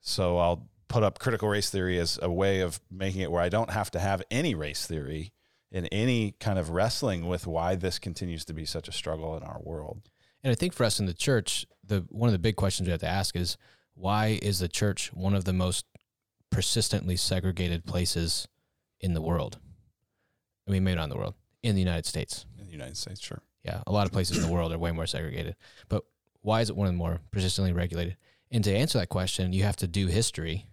So I'll put up critical race theory as a way of making it where I don't have to have any race theory in any kind of wrestling with why this continues to be such a struggle in our world. And I think for us in the church, the one of the big questions we have to ask is why is the church one of the most persistently segregated places in the world? I mean, maybe not in the world, in the United States. In the United States, sure. Yeah, a lot of places in the world are way more segregated. But why is it one of the more persistently regulated? And to answer that question, you have to do history.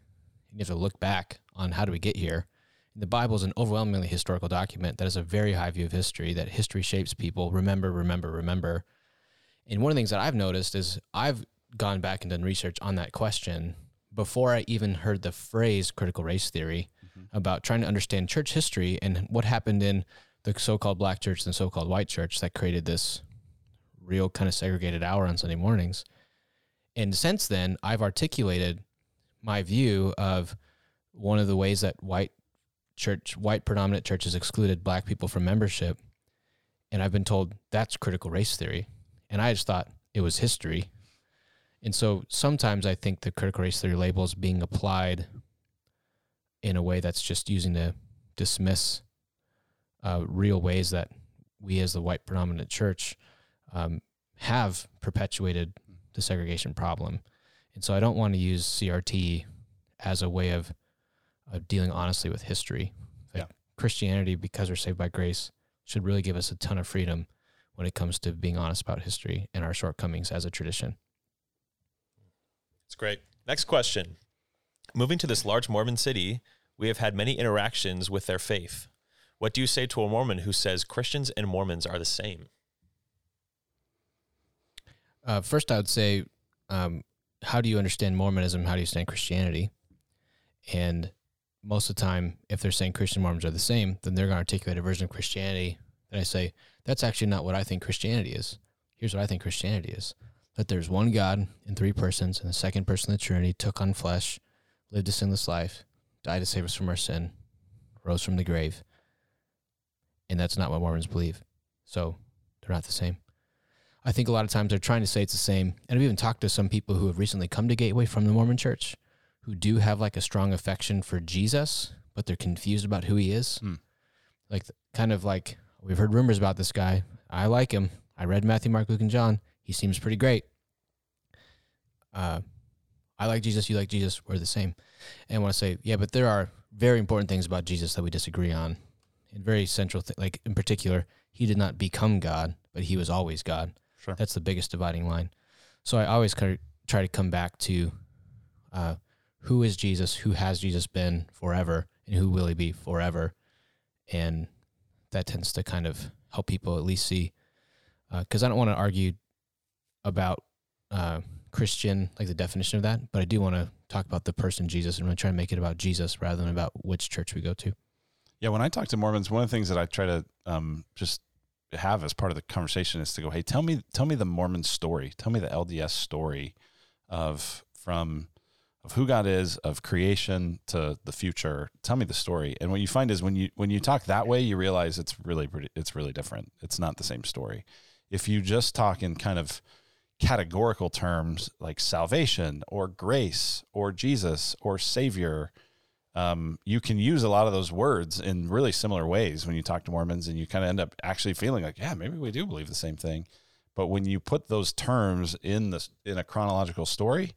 You have to look back on how do we get here. The Bible is an overwhelmingly historical document that has a very high view of history, that history shapes people. Remember, remember, remember. And one of the things that I've noticed is I've gone back and done research on that question before I even heard the phrase critical race theory. About trying to understand church history and what happened in the so-called black church and so-called white church that created this real kind of segregated hour on Sunday mornings. And since then, I've articulated my view of one of the ways that white church, white predominant churches excluded black people from membership. And I've been told that's critical race theory. And I just thought it was history. And so sometimes I think the critical race theory label is being applied in a way that's just using to dismiss uh, real ways that we as the white predominant church um, have perpetuated the segregation problem. And so I don't want to use CRT as a way of, of dealing honestly with history. Like yeah. Christianity, because we're saved by grace, should really give us a ton of freedom when it comes to being honest about history and our shortcomings as a tradition. It's great. Next question. Moving to this large Mormon city, we have had many interactions with their faith. What do you say to a Mormon who says Christians and Mormons are the same? Uh, first, I would say, um, how do you understand Mormonism? How do you understand Christianity? And most of the time, if they're saying Christian Mormons are the same, then they're going to articulate a version of Christianity that I say, that's actually not what I think Christianity is. Here's what I think Christianity is that there's one God in three persons, and the second person of the Trinity took on flesh, lived a sinless life, died to save us from our sin, rose from the grave. And that's not what Mormons believe. So they're not the same. I think a lot of times they're trying to say it's the same. And I've even talked to some people who have recently come to Gateway from the Mormon church who do have like a strong affection for Jesus, but they're confused about who he is. Hmm. Like, kind of like we've heard rumors about this guy. I like him. I read Matthew, Mark, Luke, and John. He seems pretty great. Uh, I like Jesus. You like Jesus. We're the same. And I want to say, yeah, but there are very important things about Jesus that we disagree on. And very central, th- like in particular, he did not become God, but he was always God. Sure. That's the biggest dividing line. So I always kind of try to come back to uh, who is Jesus, who has Jesus been forever, and who will he be forever. And that tends to kind of help people at least see, because I don't want to argue about uh, Christian, like the definition of that, but I do want to talk about the person Jesus and really try to make it about Jesus rather than about which church we go to. Yeah, when I talk to Mormons, one of the things that I try to um, just have as part of the conversation is to go, "Hey, tell me, tell me the Mormon story. Tell me the LDS story of from of who God is, of creation to the future. Tell me the story." And what you find is when you when you talk that way, you realize it's really pretty, it's really different. It's not the same story. If you just talk in kind of categorical terms like salvation or grace or Jesus or Savior um, you can use a lot of those words in really similar ways when you talk to Mormons, and you kind of end up actually feeling like, yeah, maybe we do believe the same thing. But when you put those terms in this in a chronological story,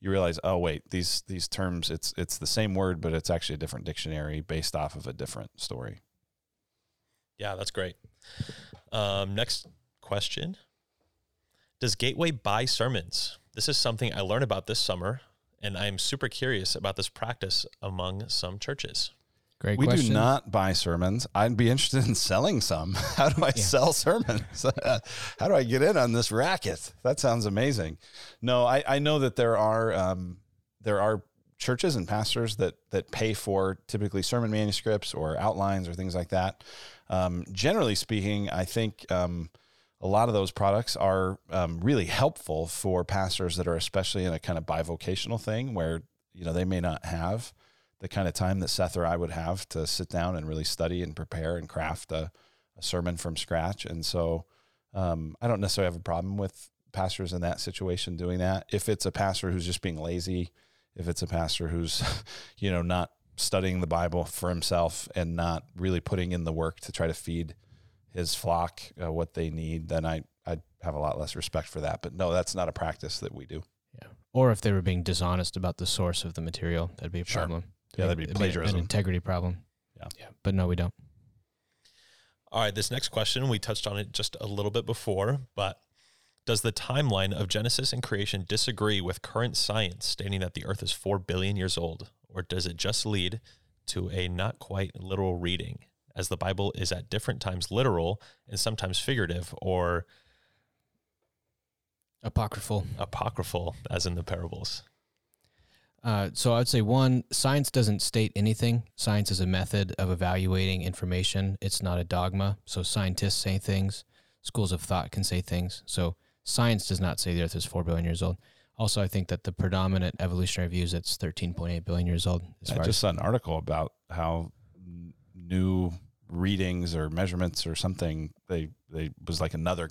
you realize, oh wait, these these terms it's it's the same word, but it's actually a different dictionary based off of a different story. Yeah, that's great. Um, next question Does Gateway buy sermons? This is something I learned about this summer, and I am super curious about this practice among some churches. Great we question. do not buy sermons. I'd be interested in selling some. How do I Yeah. sell sermons? How do I get in on this racket? That sounds amazing. No, I, I know that there are um, there are churches and pastors that that pay for typically sermon manuscripts or outlines or things like that. Um, generally speaking, I think um, a lot of those products are um, really helpful for pastors that are especially in a kind of bivocational thing where you know they may not have the kind of time that Seth or I would have to sit down and really study and prepare and craft a, a sermon from scratch. And so um, I don't necessarily have a problem with pastors in that situation doing that. If it's a pastor who's just being lazy, if it's a pastor who's, you know, not studying the Bible for himself and not really putting in the work to try to feed his flock uh, what they need, then I I have a lot less respect for that. But no, that's not a practice that we do. Yeah. Or if they were being dishonest about the source of the material, that'd be a Sure. problem. Yeah, that'd be It'd plagiarism. an integrity problem. Yeah. Yeah. But no, we don't. All right, this next question, we touched on it just a little bit before, but does the timeline of Genesis and creation disagree with current science stating that the earth is 4 billion years old? Or does it just lead to a not quite literal reading, as the Bible is at different times literal and sometimes figurative or Apocryphal. apocryphal, as in the parables? Uh, so I would say one, science doesn't state anything. Science is a method of evaluating information. It's not a dogma. So scientists say things. Schools of thought can say things. So science does not say the Earth is four billion years old. Also, I think that the predominant evolutionary view is it's thirteen point eight billion years old. I just as, saw an article about how n- new readings or measurements or something they they was like another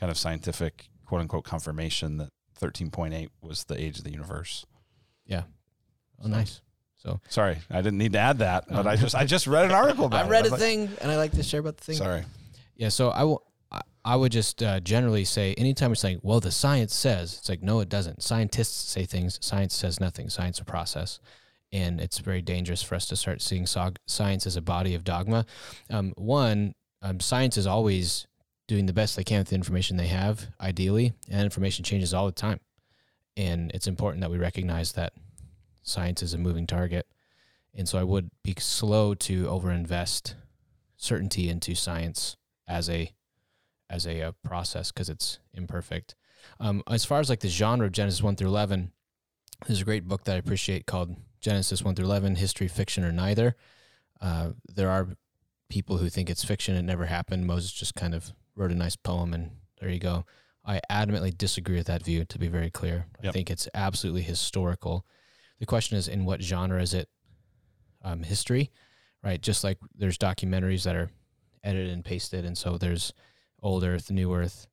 kind of scientific quote unquote confirmation that 13.8 was the age of the universe. Yeah. Oh, nice. So Sorry, I didn't need to add that, but Oh. I just I just read an article about I read was a like- thing, and I like to share about the thing. Sorry. Yeah, so I will. I- I would just uh, generally say anytime it's like, well, the science says, it's like, no, it doesn't. Scientists say things. Science says nothing. Science a process, and it's very dangerous for us to start seeing sog- science as a body of dogma. Um, one, um, science is always doing the best they can with the information they have, ideally, and information changes all the time, and it's important that we recognize that science is a moving target, and so I would be slow to overinvest certainty into science as a as a, uh process because it's imperfect. Um, as far as like the genre of Genesis one through eleven, there's a great book that I appreciate called Genesis one through eleven: History, Fiction, or Neither. Uh, there are people who think it's fiction; it never happened. Moses just kind of wrote a nice poem, and there you go. I adamantly disagree with that view. To be very clear, I think it's absolutely historical. The question is, in what genre is it? Um, history, right? Just like there's documentaries that are edited and pasted, and so there's old Earth, new Earth.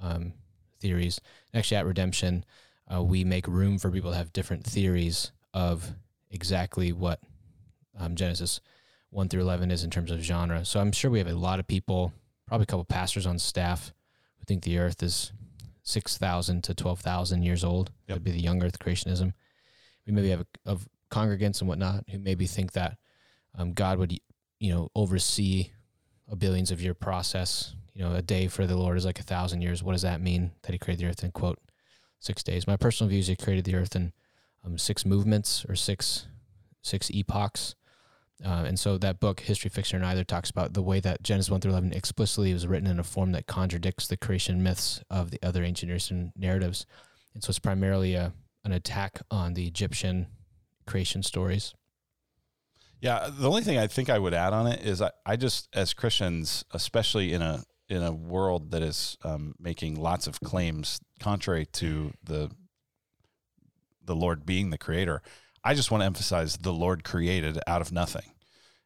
um, theories. Actually, at Redemption, uh, we make room for people to have different theories of exactly what um, Genesis 1 through 11 is in terms of genre. So I'm sure we have a lot of people, probably a couple pastors on staff, who think the earth is 6,000 to 12,000 years old. Yep. That'd be the young earth creationism. We maybe have a, of congregants and whatnot who maybe think that um, God would, you know, oversee a billions of year process. You know, a day for the Lord is like a thousand years. What does that mean that He created the earth in quote six days? My personal view is He created the earth in um, six movements or six six epochs. Uh, and so that book, History, Fiction, or Neither, talks about the way that Genesis 1 through 11 explicitly was written in a form that contradicts the creation myths of the other ancient Eastern narratives. And so it's primarily a, an attack on the Egyptian creation stories. Yeah, the only thing I think I would add on it is I, I just, as Christians, especially in a in a world that is um, making lots of claims contrary to the the Lord being the creator, I just want to emphasize the Lord created out of nothing,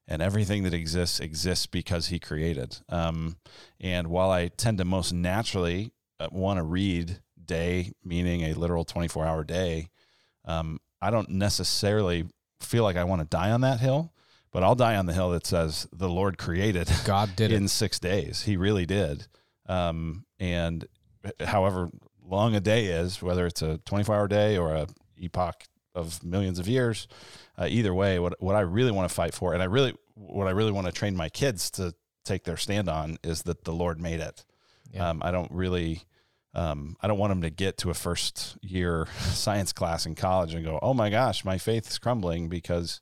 and everything that exists exists because He created. Um, and while I tend to most naturally uh, want to read day, meaning a literal twenty four hour day, um, I don't necessarily feel like I want to die on that hill, but I'll die on the hill that says the Lord created God did in it. six days. He really did. Um, and however long a day is, whether it's a 24 hour day or a epoch of millions of years, uh, either way, what, what I really want to fight for, and I really, what I really want to train my kids to take their stand on is that the Lord made it. Yeah. Um, I don't really, um, I don't want them to get to a first year science class in college and go, oh my gosh, my faith is crumbling because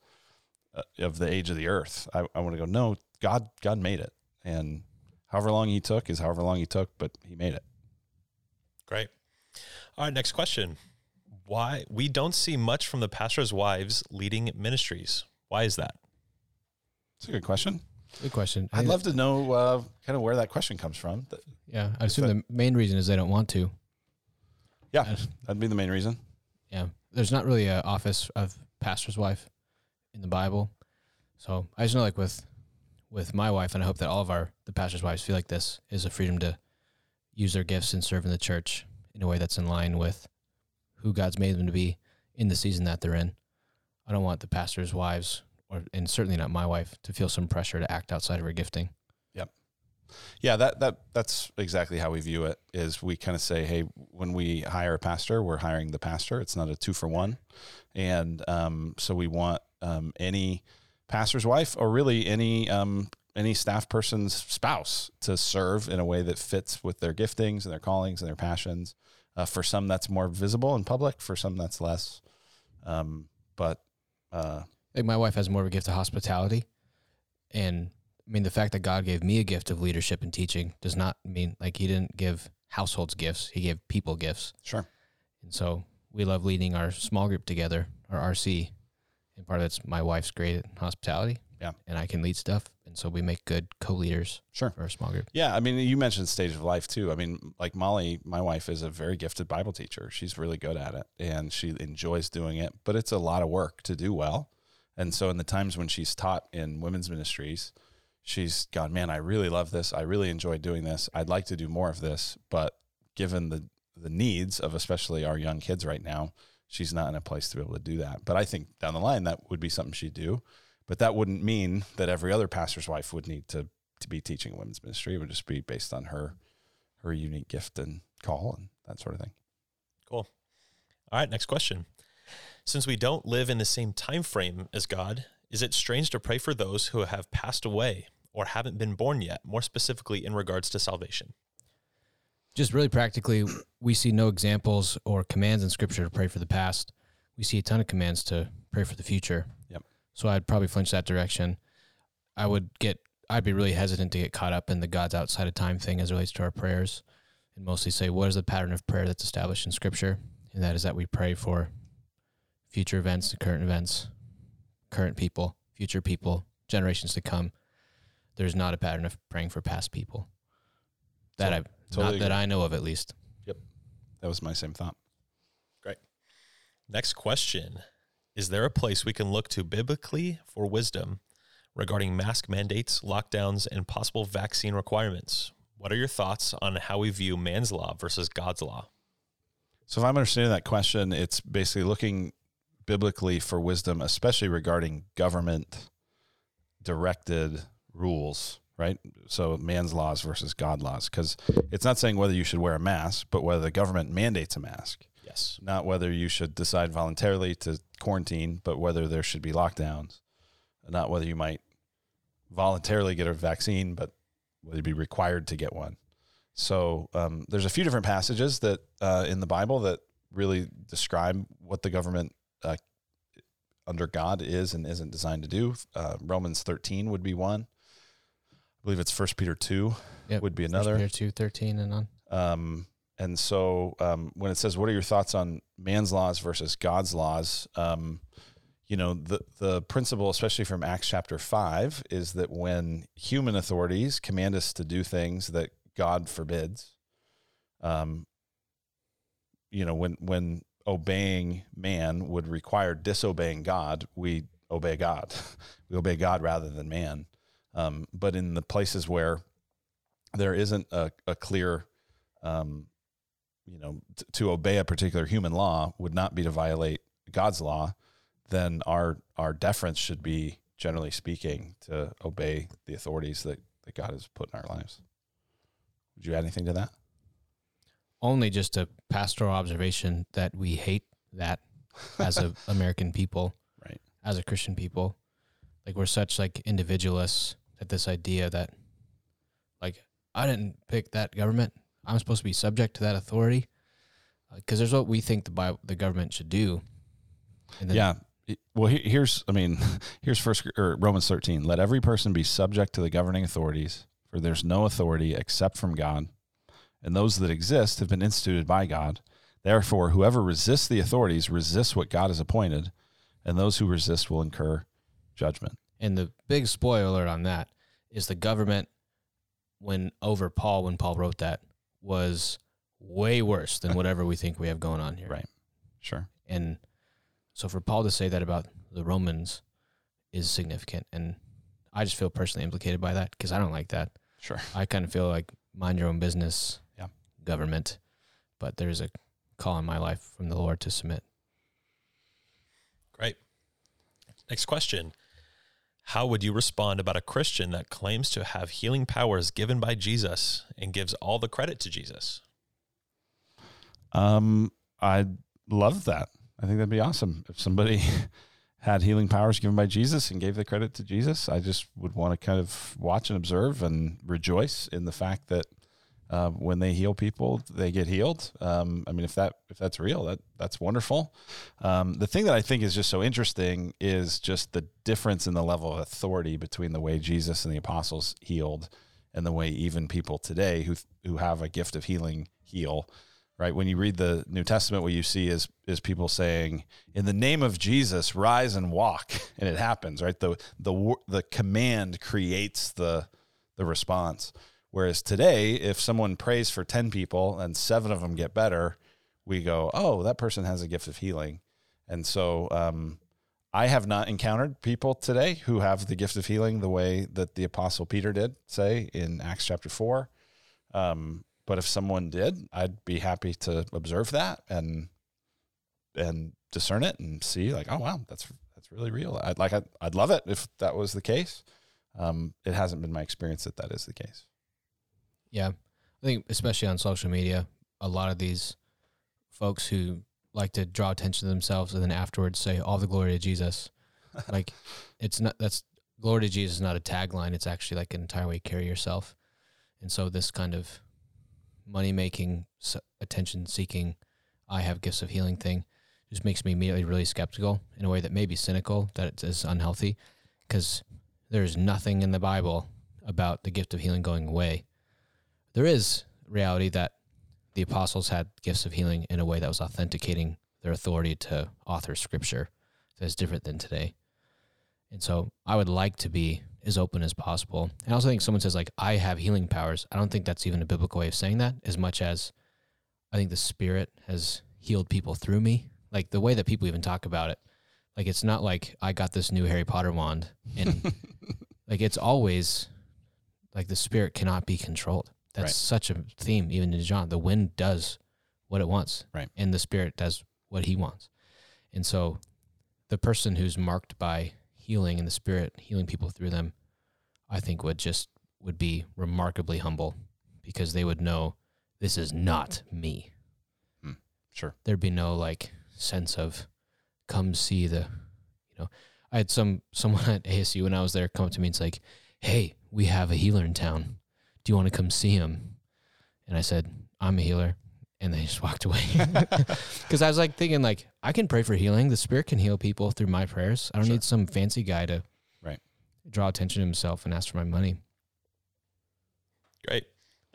uh, of the age of the earth. I, I want to go, no, God, God made it. And however long he took is however long he took, but he made it. Great. All right, next question. Why we don't see much from the pastors' wives leading ministries? Why is that? It's a good question. Good question. I I'd love to know uh, kind of where that question comes from. Yeah, I assume the main reason is they don't want to. Yeah, that'd be the main reason. yeah. There's not really an office of pastor's wife in the Bible, so I just know like with with my wife, and I hope that all of our the pastors' wives feel like this is a freedom to use their gifts and serve in the church in a way that's in line with who God's made them to be in the season that they're in. I don't want the pastors' wives, or and certainly not my wife, to feel some pressure to act outside of her gifting. Yep. Yeah, that that that's exactly how we view it. Is we kind of say, hey, when we hire a pastor, we're hiring the pastor. It's not a two for one, and um, so we want um, any pastor's wife or really any um, any staff person's spouse to serve in a way that fits with their giftings and their callings and their passions. Uh, for some, that's more visible in public. For some, that's less. Um, but uh, like my wife has more of a gift of hospitality and i mean the fact that god gave me a gift of leadership and teaching does not mean like he didn't give households gifts he gave people gifts sure, and so we love leading our small group together our rc and part of it's my wife's great hospitality Yeah. and i can lead stuff and so we make good co-leaders sure. for our small group Yeah, I mean, you mentioned stage of life too. I mean, like Molly, my wife is a very gifted Bible teacher. She's really good at it and she enjoys doing it, but it's a lot of work to do well. And so, in the times when she's taught in women's ministries, she's gone, man, I really love this. I really enjoy doing this. I'd like to do more of this, but given the the needs of especially our young kids right now, she's not in a place to be able to do that. But I think down the line that would be something she'd do. But that wouldn't mean that every other pastor's wife would need to to be teaching women's ministry. It would just be based on her her unique gift and call and that sort of thing. Cool. All right, next question. Since we don't live in the same time frame as God, is it strange to pray for those who have passed away or haven't been born yet, more specifically in regards to salvation? just really practically we see no examples or commands in scripture to pray for the past we see a ton of commands to pray for the future Yep. So i'd probably flinch that direction i would get i'd be really hesitant to get caught up in the god's outside of time thing as it relates to our prayers and mostly say what is the pattern of prayer that's established in scripture and that is that we pray for future events current events current people future people generations to come there's not a pattern of praying for past people that i Totally not that. I know of, at least. Yep. That was my same thought. Great. Next question Is there a place we can look to biblically for wisdom regarding mask mandates, lockdowns, and possible vaccine requirements? What are your thoughts on how we view man's law versus God's law? So, if I'm understanding that question, it's basically looking biblically for wisdom, especially regarding government directed rules, right? So, man's laws versus God laws, because it's not saying whether you should wear a mask, but whether the government mandates a mask. Yes. Not whether you should decide voluntarily to quarantine, but whether there should be lockdowns. Not whether you might voluntarily get a vaccine, but whether you be required to get one. So um, there's a few different passages that uh, in the Bible that really describe what the government uh, under God is and isn't designed to do. Uh, Romans 13 would be one. I believe it's First Peter 2 Yep. would be First another. Peter two thirteen and on. Um, and so um, when it says, "What are your thoughts on man's laws versus God's laws?" Um, you know, the the principle, especially from Acts chapter five, is that when human authorities command us to do things that God forbids, um, you know, when when obeying man would require disobeying God, we obey God. we obey God rather than man. Um, but in the places where there isn't a, a clear um, you know, t- to obey a particular human law would not be to violate God's law, then our our deference should be, generally speaking, to obey the authorities that, that God has put in our lives. Would you add anything to that? Only just a pastoral observation that we hate that as a American people, Right. As a Christian people, like we're such like individualists that this idea that, like, I didn't pick that government. I'm supposed to be subject to that authority, uh, because there's what we think the Bible, the government should do. And then, yeah. Well, here's, I mean, here's first or Romans 13. Let every person be subject to the governing authorities, for there's no authority except from God, and those that exist have been instituted by God. Therefore, whoever resists the authorities resists what God has appointed, and those who resist will incur judgment. And the big spoiler alert on that is the government, when over Paul, when Paul wrote that, was way worse than whatever we think we have going on here. Right. Sure. And so for Paul to say that about the Romans is significant. And I just feel personally implicated by that because I don't like that. Sure. I kind of feel like mind your own business Yeah. government, but there's a call in my life from the Lord to submit. Great. Next question. How would you respond about a Christian that claims to have healing powers given by Jesus and gives all the credit to Jesus? Um, I love that. I think that'd be awesome if somebody had healing powers given by Jesus and gave the credit to Jesus. I just would want to kind of watch and observe and rejoice in the fact that uh, when they heal people, they get healed. Um, I mean, if that if that's real, that that's wonderful. Um, the thing that I think is just so interesting is just the difference in the level of authority between the way Jesus and the apostles healed and the way even people today who who have a gift of healing heal right? When you read the New Testament, what you see is is people saying, "In the name of Jesus, rise and walk," and it happens, right? The the the command creates the the response. Whereas today, if someone prays for ten people and seven of them get better, we go, "Oh, that person has a gift of healing," and so. Um, I have not encountered people today who have the gift of healing the way that the apostle Peter did, say in Acts chapter four. Um, but if someone did, I'd be happy to observe that and and discern it and see like, oh wow, that's that's really real. I'd like I'd, I'd love it if that was the case. Um, it hasn't been my experience that that is the case. Yeah. I think especially on social media, a lot of these folks who like to draw attention to themselves and then afterwards say all the glory to Jesus. like it's not that's glory to Jesus is not a tagline, it's actually like an entire way to carry yourself. And so this kind of money making, attention seeking, I have gifts of healing thing just makes me immediately really skeptical in a way that may be cynical, that it is unhealthy, because there's nothing in the Bible about the gift of healing going away. There is reality that the apostles had gifts of healing in a way that was authenticating their authority to author scripture that is different than today. And so I would like to be as open as possible. And I also think someone says like I have healing powers. I don't think that's even a biblical way of saying that as much as I think the spirit has healed people through me. Like the way that people even talk about it. Like it's not like I got this new Harry Potter wand and like it's always like the spirit cannot be controlled. That's Right. such a theme, even in John. The wind does what it wants, Right. and the Spirit does what He wants. And so, the person who's marked by healing and the Spirit healing people through them, I think would just would be remarkably humble because they would know this is not me. Hmm. Sure. There'd be no like sense of come see the, you know, I had some someone at ASU when I was there come up to me and it's like, hey, we have a healer in town. Do you want to come see him? And I said, I'm a healer. And they just walked away. Because I was like thinking, like, I can pray for healing. The Spirit can heal people through my prayers. I don't Sure. need some fancy guy to Right. draw attention to himself and ask for my money. Great.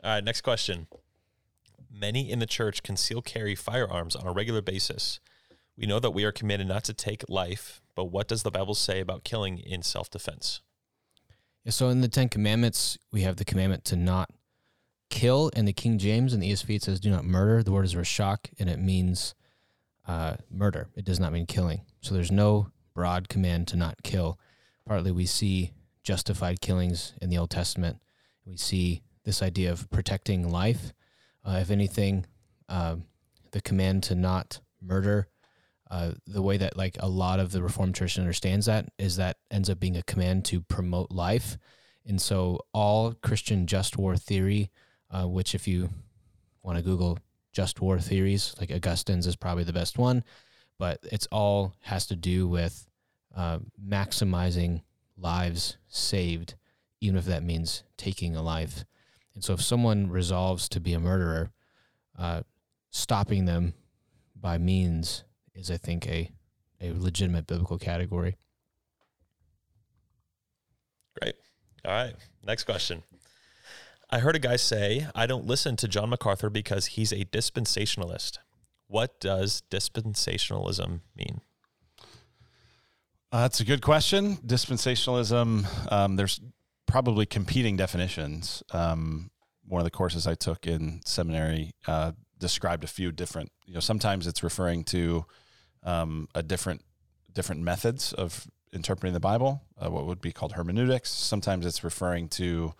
All right, next question. Many in the church conceal carry firearms on a regular basis. We know that we are commanded not to take life, but what does the Bible say about killing in self defense? So in the Ten Commandments, we have the commandment to not kill. In the King James and the ESV, it says do not murder. The word is rashak, and it means uh, murder. It does not mean killing. So there's no broad command to not kill. Partly we see justified killings in the Old Testament. We see this idea of protecting life. Uh, if anything, um the command to not murder uh, the way that like a lot of the Reformed Church understands that is that ends up being a command to promote life, and so all Christian just war theory, uh, which if you want to Google just war theories, like Augustine's is probably the best one, but it's all has to do with uh, maximizing lives saved, even if that means taking a life. And so if someone resolves to be a murderer, uh, stopping them by means is I think a a legitimate biblical category. Great. All right, next question. I heard a guy say, I don't listen to John MacArthur because he's a dispensationalist. What does dispensationalism mean? Uh, that's a good question. Dispensationalism, um, there's probably competing definitions. Um, one of the courses I took in seminary uh, described a few different, you know, sometimes it's referring to um, a different, different methods of interpreting the Bible, uh, what would be called hermeneutics. Sometimes it's referring to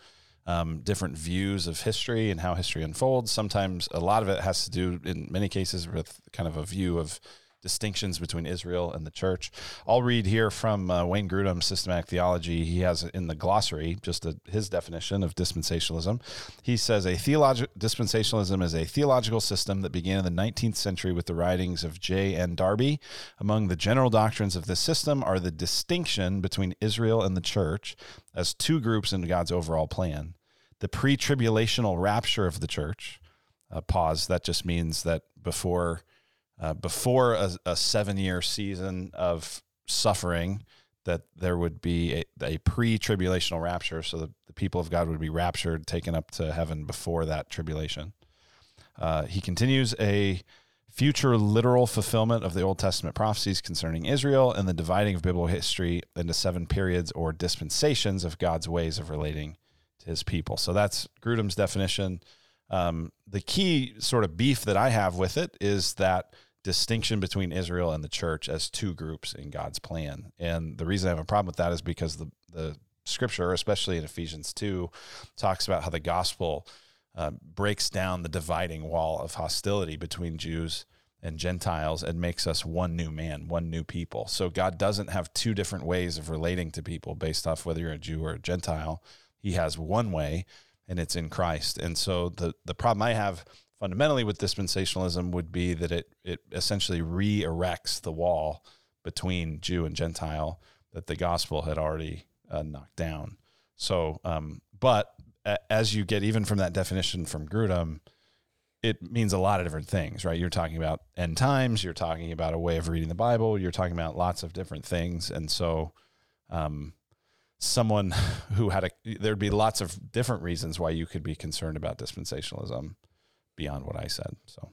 um, different views of history and how history unfolds. Sometimes a lot of it has to do, in many cases, with kind of a view of distinctions between Israel and the church. I'll read here from uh, Wayne Grudem's Systematic Theology. He has in the glossary just a, his definition of dispensationalism. He says a theologi- dispensationalism is a theological system that began in the 19th century with the writings of J. N. Darby. Among the general doctrines of this system are the distinction between Israel and the church as two groups in God's overall plan, the pre-tribulational rapture of the church. Uh, pause. That just means that before uh, before a, a seven year season of suffering, that there would be a, a pre tribulational rapture. So the, the people of God would be raptured, taken up to heaven before that tribulation. Uh, he continues a future literal fulfillment of the Old Testament prophecies concerning Israel and the dividing of biblical history into seven periods or dispensations of God's ways of relating to his people. So that's Grudem's definition. Um, the key sort of beef that I have with it is that distinction between Israel and the church as two groups in God's plan. And the reason I have a problem with that is because the, the scripture, especially in Ephesians 2, talks about how the gospel uh, breaks down the dividing wall of hostility between Jews and Gentiles and makes us one new man, one new people. So God doesn't have two different ways of relating to people based off whether you're a Jew or a Gentile. He has one way, and it's in Christ. And so the the problem I have fundamentally with dispensationalism would be that it it essentially re-erects the wall between Jew and Gentile that the gospel had already uh, knocked down. So, um, but a- as you get even from that definition from Grudem, it means a lot of different things, right? You're talking about end times, you're talking about a way of reading the Bible, you're talking about lots of different things, and so. Um, someone who had a there'd be lots of different reasons why you could be concerned about dispensationalism beyond what I said. So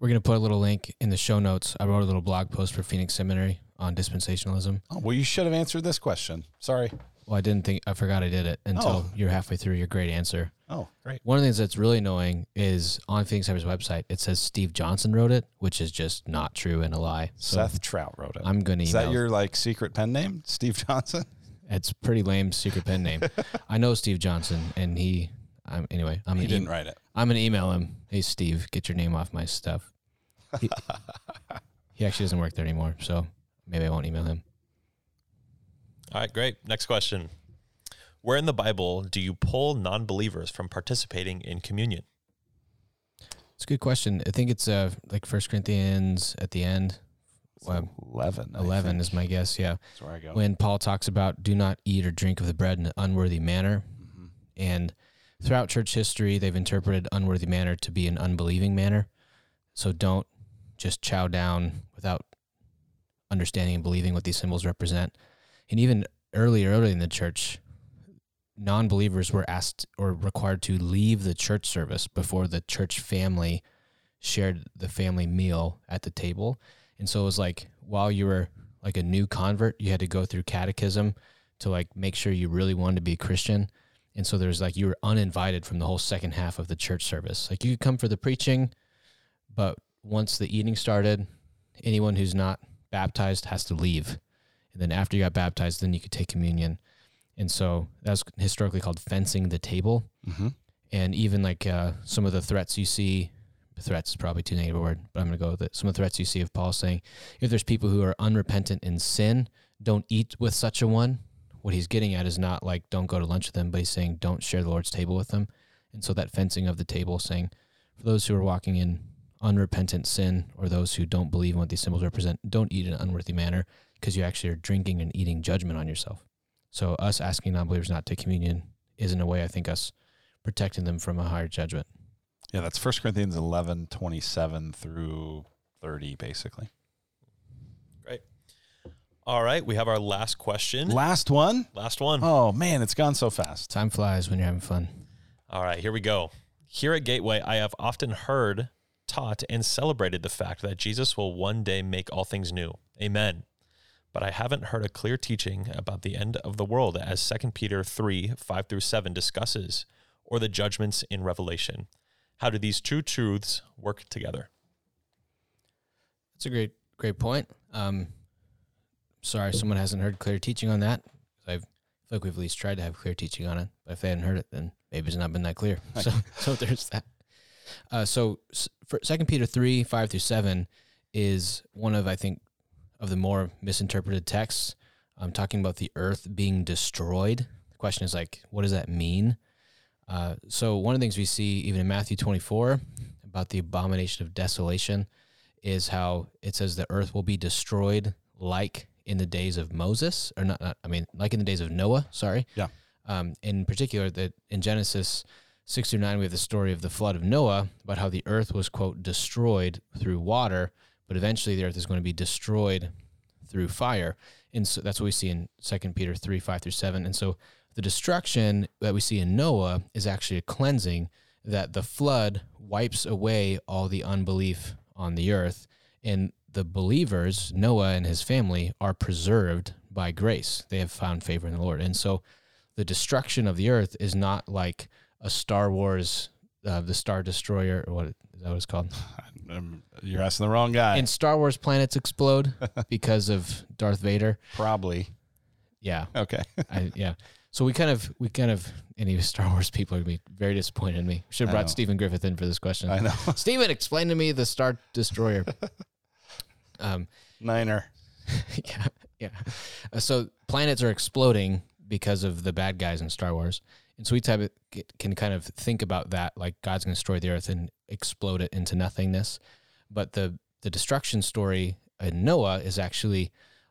We're going to put a little link in the show notes. I wrote a little blog post for Phoenix Seminary on dispensationalism. oh, well you should have answered this question. Sorry. Well, I didn't think, I forgot I did it until Oh. you're halfway through your great answer. Oh, great. One of the things that's really annoying is on Phoenix Seminary's website, it says Steve Johnson wrote it, which is just not true and a lie. So Seth Trout wrote it. I'm going to Is that your like secret pen name, Steve Johnson? It's pretty lame secret pen name. I know Steve Johnson, and he, I'm, anyway, I'm he didn't e- write it. I'm gonna email him. Hey, Steve, get your name off my stuff. He, he actually doesn't work there anymore, so maybe I won't email him. All right, great. Next question. Where in the Bible do you pull non believers from participating in communion? It's a good question. I think it's uh like First Corinthians at the end. Well, Eleven. Eleven is my guess. Yeah, That's where I go. when Paul talks about do not eat or drink of the bread in an unworthy manner, Mhm. and throughout church history, they've interpreted unworthy manner to be an unbelieving manner. So don't just chow down without understanding and believing what these symbols represent. And even earlier, early in the church, non believers were asked or required to leave the church service before the church family shared the family meal at the table. And so it was like while you were like a new convert, you had to go through catechism to like make sure you really wanted to be a Christian. And so there's like you were uninvited from the whole second half of the church service. Like you could come for the preaching, but once the eating started, anyone who's not baptized has to leave. And then after you got baptized, then you could take communion. And so that's historically called fencing the table. Mhm. And even like uh, some of the threats you see, threats is probably too negative a word, but I'm going to go with it. Some of the threats you see of Paul saying, if there's people who are unrepentant in sin, don't eat with such a one. What he's getting at is not like don't go to lunch with them, but he's saying don't share the Lord's table with them. And so that fencing of the table, saying for those who are walking in unrepentant sin or those who don't believe in what these symbols represent, don't eat in an unworthy manner because you actually are drinking and eating judgment on yourself. So us asking non-believers not to communion is in a way I think us protecting them from a higher judgment. Yeah, that's First Corinthians 11, 27 through 30, basically. All right, we have our last question. Last one. Last one. Oh, man, it's gone so fast. Time flies when you're having fun. All right, here we go. Here at Gateway, I have often heard, taught, and celebrated the fact that Jesus will one day make all things new. Amen. But I haven't heard a clear teaching about the end of the world as 2 Peter 3 5 through 7 discusses, or the judgments in Revelation. How do these two truths work together? That's a great, great point. Um, sorry, someone hasn't heard clear teaching on that. I feel like we've at least tried to have clear teaching on it, but if they hadn't heard it, then maybe it's not been that clear. So, so there's that. Uh, so, Second Peter three five through seven is one of I think of the more misinterpreted texts. I'm talking about the earth being destroyed. The question is like, what does that mean? Uh, so one of the things we see even in Matthew 24 about the abomination of desolation is how it says the earth will be destroyed like in the days of Moses, or not, not I mean, like in the days of Noah, sorry. Yeah. Um, in particular, that in Genesis 6 through 9, we have the story of the flood of Noah about how the earth was, quote, destroyed through water, but eventually the earth is going to be destroyed through fire. And so that's what we see in 2 Peter 3 5 through 7. And so the destruction that we see in Noah is actually a cleansing that the flood wipes away all the unbelief on the earth. And the believers, Noah and his family, are preserved by grace. They have found favor in the Lord. And so the destruction of the earth is not like a Star Wars, uh, the Star Destroyer, or what is that what it's called? Um, You're asking the wrong guy. In Star Wars, planets explode because of Darth Vader. Probably. Yeah, Okay. I, yeah. So we kind of, we kind of, any Star Wars people are gonna be very disappointed in me. Should have brought. Stephen Griffith in for this question. I know. Stephen, explain to me the Star Destroyer. Um, Niner. yeah, yeah. Uh, so planets are exploding because of the bad guys in Star Wars, and so we type it, can kind of think about that, like God's going to destroy the Earth and explode it into nothingness. But the the destruction story in Noah is actually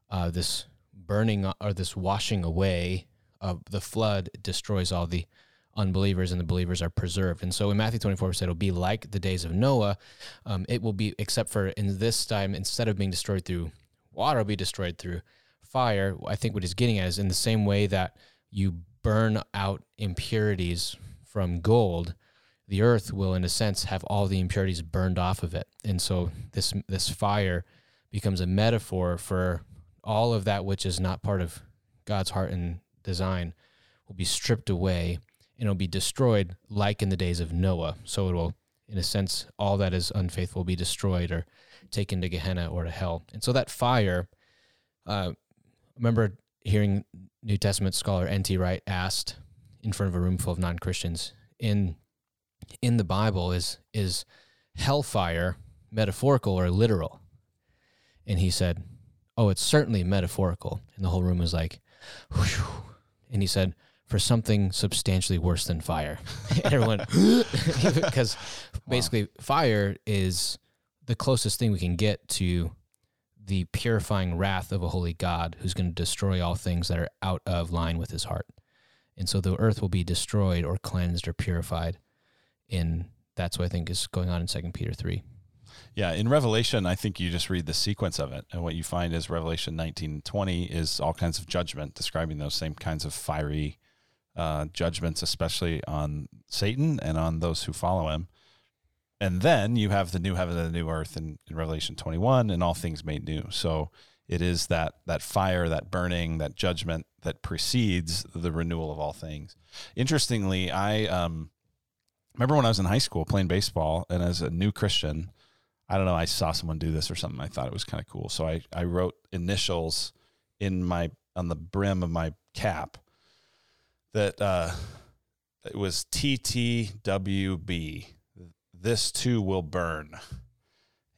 uh, this burning or this washing away of the flood destroys all the unbelievers and the believers are preserved. And so in Matthew 24, we said it'll be like the days of Noah. Um, it will be, except for in this time, instead of being destroyed through water, will be destroyed through fire. I think what he's getting at is in the same way that you burn out impurities from gold, the earth will, in a sense, have all the impurities burned off of it. And so this this fire becomes a metaphor for all of that which is not part of God's heart and design will be stripped away and it'll be destroyed like in the days of Noah. So it will, in a sense, all that is unfaithful will be destroyed or taken to Gehenna or to hell. And so that fire, uh, remember hearing New Testament scholar N.T. Wright asked in front of a room full of non Christians in in the Bible is is hellfire metaphorical or literal? And he said, "Oh, it's certainly metaphorical." And the whole room was like, Whew. and he said, "For something substantially worse than fire." everyone, because basically, fire is the closest thing we can get to the purifying wrath of a holy God who's going to destroy all things that are out of line with his heart. And so the earth will be destroyed or cleansed or purified. And that's what I think is going on in Second Peter 3. Yeah, in Revelation, I think you just read the sequence of it, and what you find is Revelation nineteen twenty is all kinds of judgment, describing those same kinds of fiery uh, judgments, especially on Satan and on those who follow him. And then you have the new heaven and the new earth in, in Revelation twenty one, and all things made new. So it is that that fire, that burning, that judgment that precedes the renewal of all things. Interestingly, I um, remember when I was in high school playing baseball, and as a new Christian. I don't know. I saw someone do this or something. I thought it was kind of cool. So I, I wrote initials in my on the brim of my cap that uh, it was TTWB. This too will burn.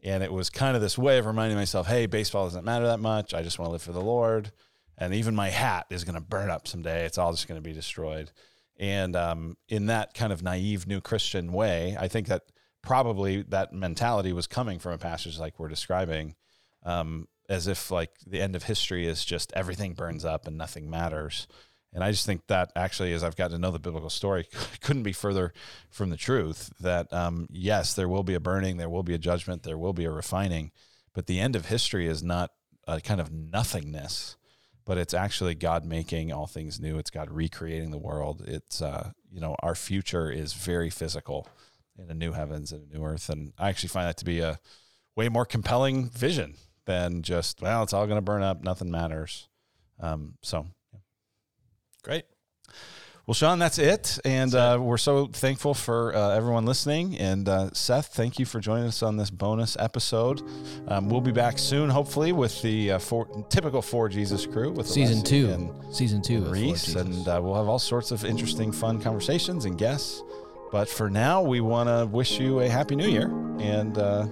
And it was kind of this way of reminding myself, hey, baseball doesn't matter that much. I just want to live for the Lord. And even my hat is going to burn up someday. It's all just going to be destroyed. And um, in that kind of naive new Christian way, I think that probably that mentality was coming from a passage like we're describing, um, as if like the end of history is just everything burns up and nothing matters. And I just think that actually, as I've gotten to know the biblical story, couldn't be further from the truth. That um, yes, there will be a burning, there will be a judgment, there will be a refining, but the end of history is not a kind of nothingness, but it's actually God making all things new. It's God recreating the world. It's uh, you know our future is very physical in a new heavens and a new earth, and I actually find that to be a way more compelling vision than just well, it's all going to burn up, nothing matters. Um, so Great. Well, Sean, that's it. And uh, we're so thankful for uh, everyone listening. And uh, Seth, thank you for joining us on this bonus episode. Um, we'll be back soon, hopefully, with the uh, four, typical For Jesus crew with Season Alessi two. and Season two. of Lord Reese. Jesus. And uh, we'll have all sorts of interesting, fun conversations and guests. But for now, we want to wish you a happy new year. And uh,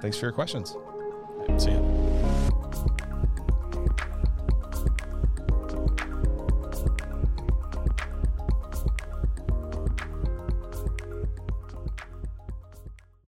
thanks for your questions. See ya.